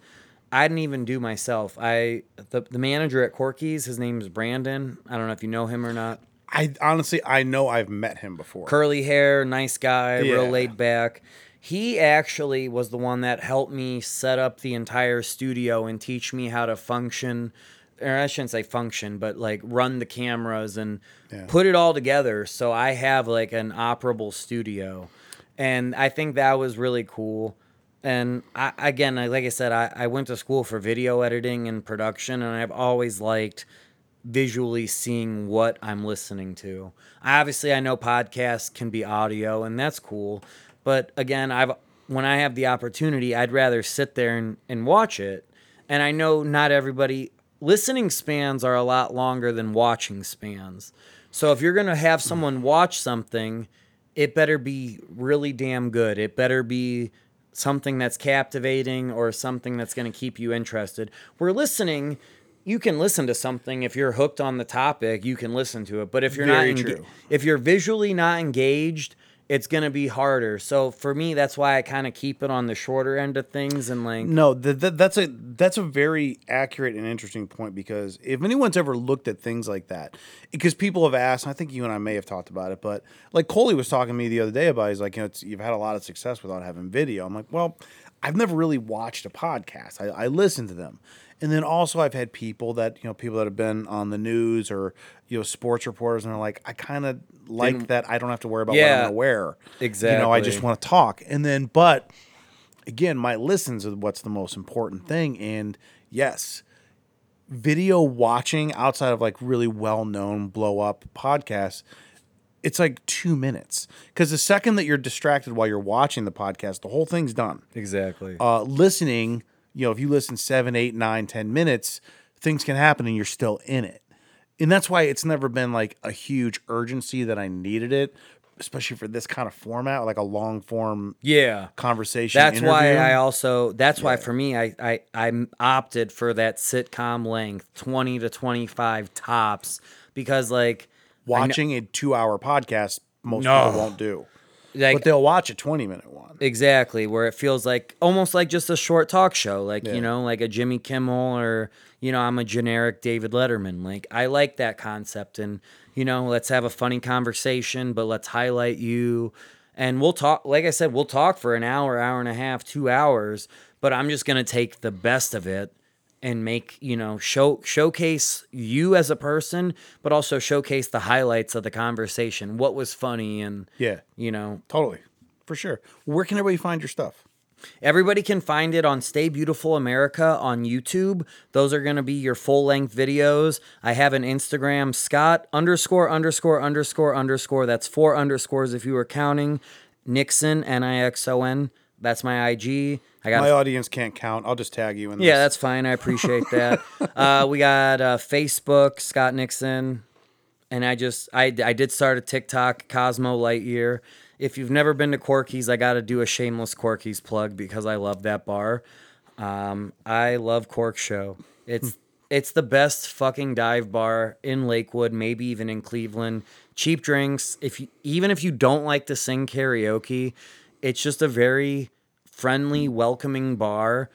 I didn't even do myself. I the, the manager at Corky's, his name is Brandon. I don't know if you know him or not. I honestly I know I've met him before. Curly hair, nice guy, real laid back. He actually was the one that helped me set up the entire studio and teach me how to function, or I shouldn't say function, but like run the cameras and Yeah. put it all together. So I have like an operable studio. And I think that was really cool. And I, again, I- like I said, I, I went to school for video editing and production, and I've always liked visually seeing what I'm listening to. Obviously, I know podcasts can be audio, and that's cool. But again, I've when I have the opportunity, I'd rather sit there and, and watch it. And I know not everybody listening spans are a lot longer than watching spans. So if you're gonna have someone watch something, it better be really damn good. It better be something that's captivating or something that's going to keep you interested. Where listening, you can listen to something if you're hooked on the topic, you can listen to it. But if you're Very not enga- true. if you're visually not engaged, it's going to be harder. So for me, that's why I kind of keep it on the shorter end of things and like No, th- th- that's a that's a very accurate and interesting point because if anyone's ever looked at things like that, because people have asked, I think you and I may have talked about it, but like Coley was talking to me the other day about, he's like, you know, you've had a lot of success without having video. I'm like, well, I've never really watched a podcast. I, I listen to them, and then also I've had people that you know people that have been on the news or you know sports reporters, and they're like, I kind of like Didn't- that. I don't have to worry about what Yeah, I'm going to wear. Exactly. You know, I just want to talk, and then but again, my listens are what's the most important thing. And yes, video watching outside of like really well known blow up podcasts, it's like two minutes. Because the second that you're distracted while you're watching the podcast, the whole thing's done. exactly. Uh, listening, you know, if you listen seven, eight, nine, ten minutes, things can happen and you're still in it. And that's why it's never been like a huge urgency that I needed it, especially for this kind of format, like a long form yeah. conversation. That's why. I also that's why for me I, I I opted for that sitcom length, 20 to 25 tops because like watching a two hour podcast most No. people won't do. Like but they'll watch a 20 minute one. Exactly, where it feels like almost like just a short talk show, like Yeah. you know, like a Jimmy Kimmel or you know, I'm a generic David Letterman. Like I like that concept, and you know, let's have a funny conversation, but let's highlight you, and we'll talk. Like I said, we'll talk for an hour, hour and a half, two hours, but I'm just gonna take the best of it and make you know show showcase you as a person, but also showcase the highlights of the conversation, what was funny, and Yeah, you know totally. For sure. Where can everybody find your stuff? Everybody can find it on Stay Beautiful America on YouTube. Those are going to be your full length videos. I have an Instagram, Scott underscore underscore underscore underscore. That's four underscores if you were counting. Nixon, N I X O N. That's my IG. I got My audience can't count. I'll just tag you in yeah, this. that's fine. I appreciate that. uh, we got uh, Facebook, Scott Nixon, and I just I I did start a TikTok, Cosmo Lightyear. If you've never been to Corky's, I got to do a shameless Corky's plug because I love that bar. Um, I love Cork Show. It's it's the best fucking dive bar in Lakewood, maybe even in Cleveland. Cheap drinks. If you, even if you don't like to sing karaoke, it's just a very friendly, welcoming bar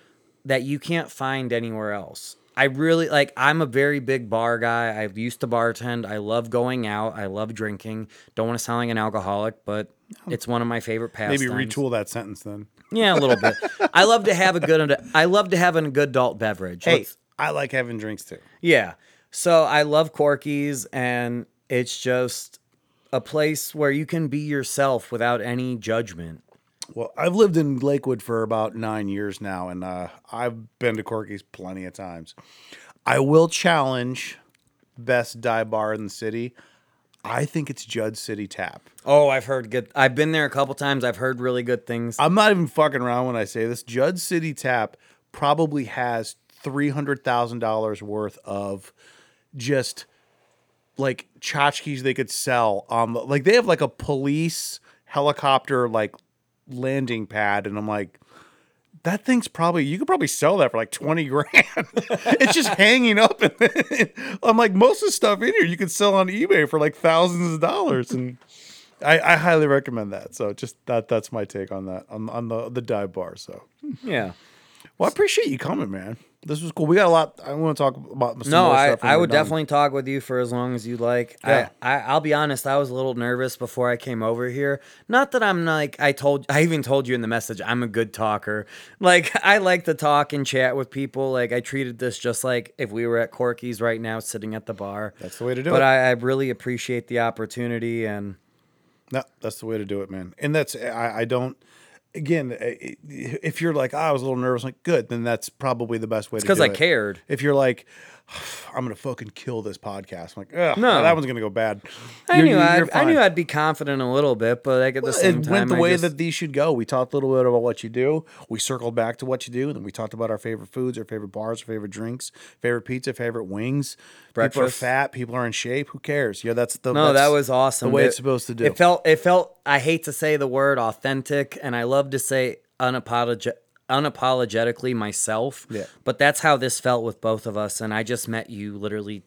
that you can't find anywhere else. I really like I'm a very big bar guy. I've used to bartend. I love going out. I love drinking. Don't want to sound like an alcoholic, but it's one of my favorite pastimes. Maybe retool that sentence then. Yeah, a little bit. I love to have a good I love to have a good adult beverage. Hey, Let's- I like having drinks too. Yeah. So I love Corky's, and it's just a place where you can be yourself without any judgment. Well, I've lived in Lakewood for about nine years now, and uh, I've been to Corky's plenty of times. I will challenge best dive bar in the city. I think it's Judd City Tap. Oh, I've heard good. I've been there a couple times. I've heard really good things. I'm not even fucking around when I say this. Judd City Tap probably has three hundred thousand dollars worth of just like tchotchkes they could sell on the like they have like a police helicopter like landing pad and I'm like that thing's probably you could probably sell that for like 20 grand. it's just hanging up and I'm like most of the stuff in here you could sell on eBay for like thousands of dollars and I, I highly recommend that. So just that that's my take on that on on the the dive bar. So yeah. well, I appreciate you coming, man. This was cool. We got a lot. I want to talk about. Some No, I, I would done. definitely talk with you for as long as you like. Yeah. I, I I'll be honest, I was a little nervous before I came over here. Not that I'm like I told I even told you in the message I'm a good talker. Like I like to talk and chat with people. Like I treated this just like if we were at Corky's right now sitting at the bar. That's the way to do but it. I, I really appreciate the opportunity and No, that's the way to do it, man. And that's I, I don't. Again, eh, eh, if you're like, "Oh, I was a little nervous, like good, then that's probably the best way to do it. because I cared. If you're like, I'm gonna fucking kill this podcast, I'm like, Ugh, No. that one's gonna go bad. I You're- knew you're- I'd, I knew. I'd be confident a little bit, but like at the same it time, went the I way just- that these should go. We talked a little bit about what you do. We circled back to what you do, and then we talked about our favorite foods, our favorite bars, our favorite drinks, favorite pizza, favorite wings. Breakfast. People are fat. People are in shape. Who cares? Yeah, that's the No, that's that was awesome. The way It- it's supposed to do. It felt it felt I hate to say the word authentic and I love to say unapologetic unapologetically myself. Yeah. But that's how this felt with both of us and I just met you literally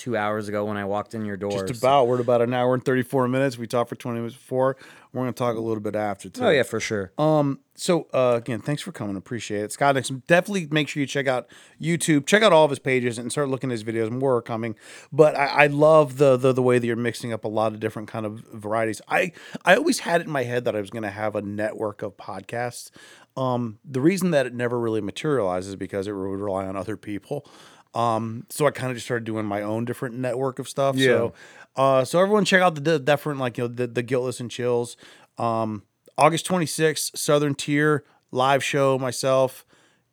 2 hours ago when I walked in your door. Just about. We're at about an hour and 34 minutes. We talked for 20 minutes before. We're going to talk a little bit after, too. Oh yeah, for sure. Um. So uh, again, thanks for coming. Appreciate it, Scott. Nixon. Definitely make sure you check out YouTube. Check out all of his pages and start looking at his videos. More are coming. But I, I love the, the the way that you're mixing up a lot of different kind of varieties. I I always had it in my head that I was going to have a network of podcasts. Um. The reason that it never really materializes is because it would rely on other people. Um. So I kind of just started doing my own different network of stuff. So. Uh, so everyone check out the, the different like you know the, the guiltless and chills. Um, August 26th, Southern Tier live show. Myself,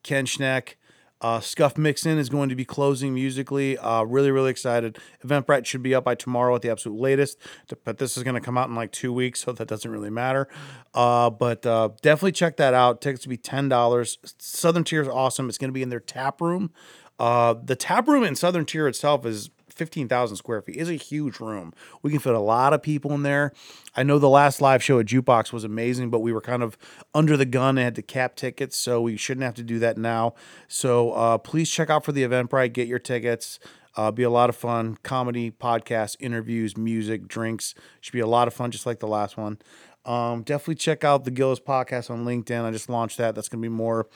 Ken Schneck, uh, Scott Nixon is going to be closing musically. Uh, really, really excited. Eventbrite should be up by tomorrow at the absolute latest, but this is going to come out in like two weeks, so that doesn't really matter. Uh, but uh, definitely check that out. Tickets will be ten dollars. Southern Tier is awesome. It's going to be in their tap room. Uh, the tap room in Southern Tier itself is 15,000 square feet is a huge room. We can fit a lot of people in there. I know the last live show at Jukebox was amazing, but we were kind of under the gun and had to cap tickets, so we shouldn't have to do that now. So uh, please check out for the Eventbrite, get your tickets. Uh, be a lot of fun. Comedy, podcasts, interviews, music, drinks. Should be a lot of fun, just like the last one. Um, definitely check out the Gillis podcast on LinkedIn. I just launched that. That's going to be more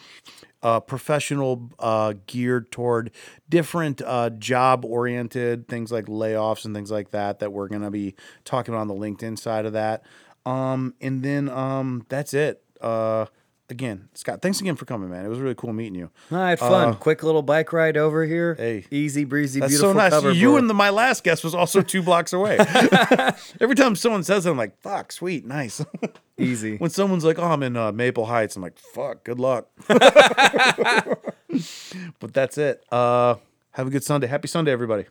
uh, professional, uh, geared toward different uh, job oriented things like layoffs and things like that. That we're going to be talking about on the LinkedIn side of that. Um, and then um, that's it. Again, Scott, thanks again for coming, man. It was really cool meeting you. I had fun. Uh, Quick little bike ride over here. Hey. easy breezy, That's beautiful so nice. cover. You and the, my last guest was also two blocks away. Every time someone says it, I'm like, fuck, sweet, nice. easy. when someone's like, "Oh, I'm in uh, Maple Heights," I'm like, "Fuck, good luck." but that's it. Uh, have a good Sunday. Happy Sunday, everybody.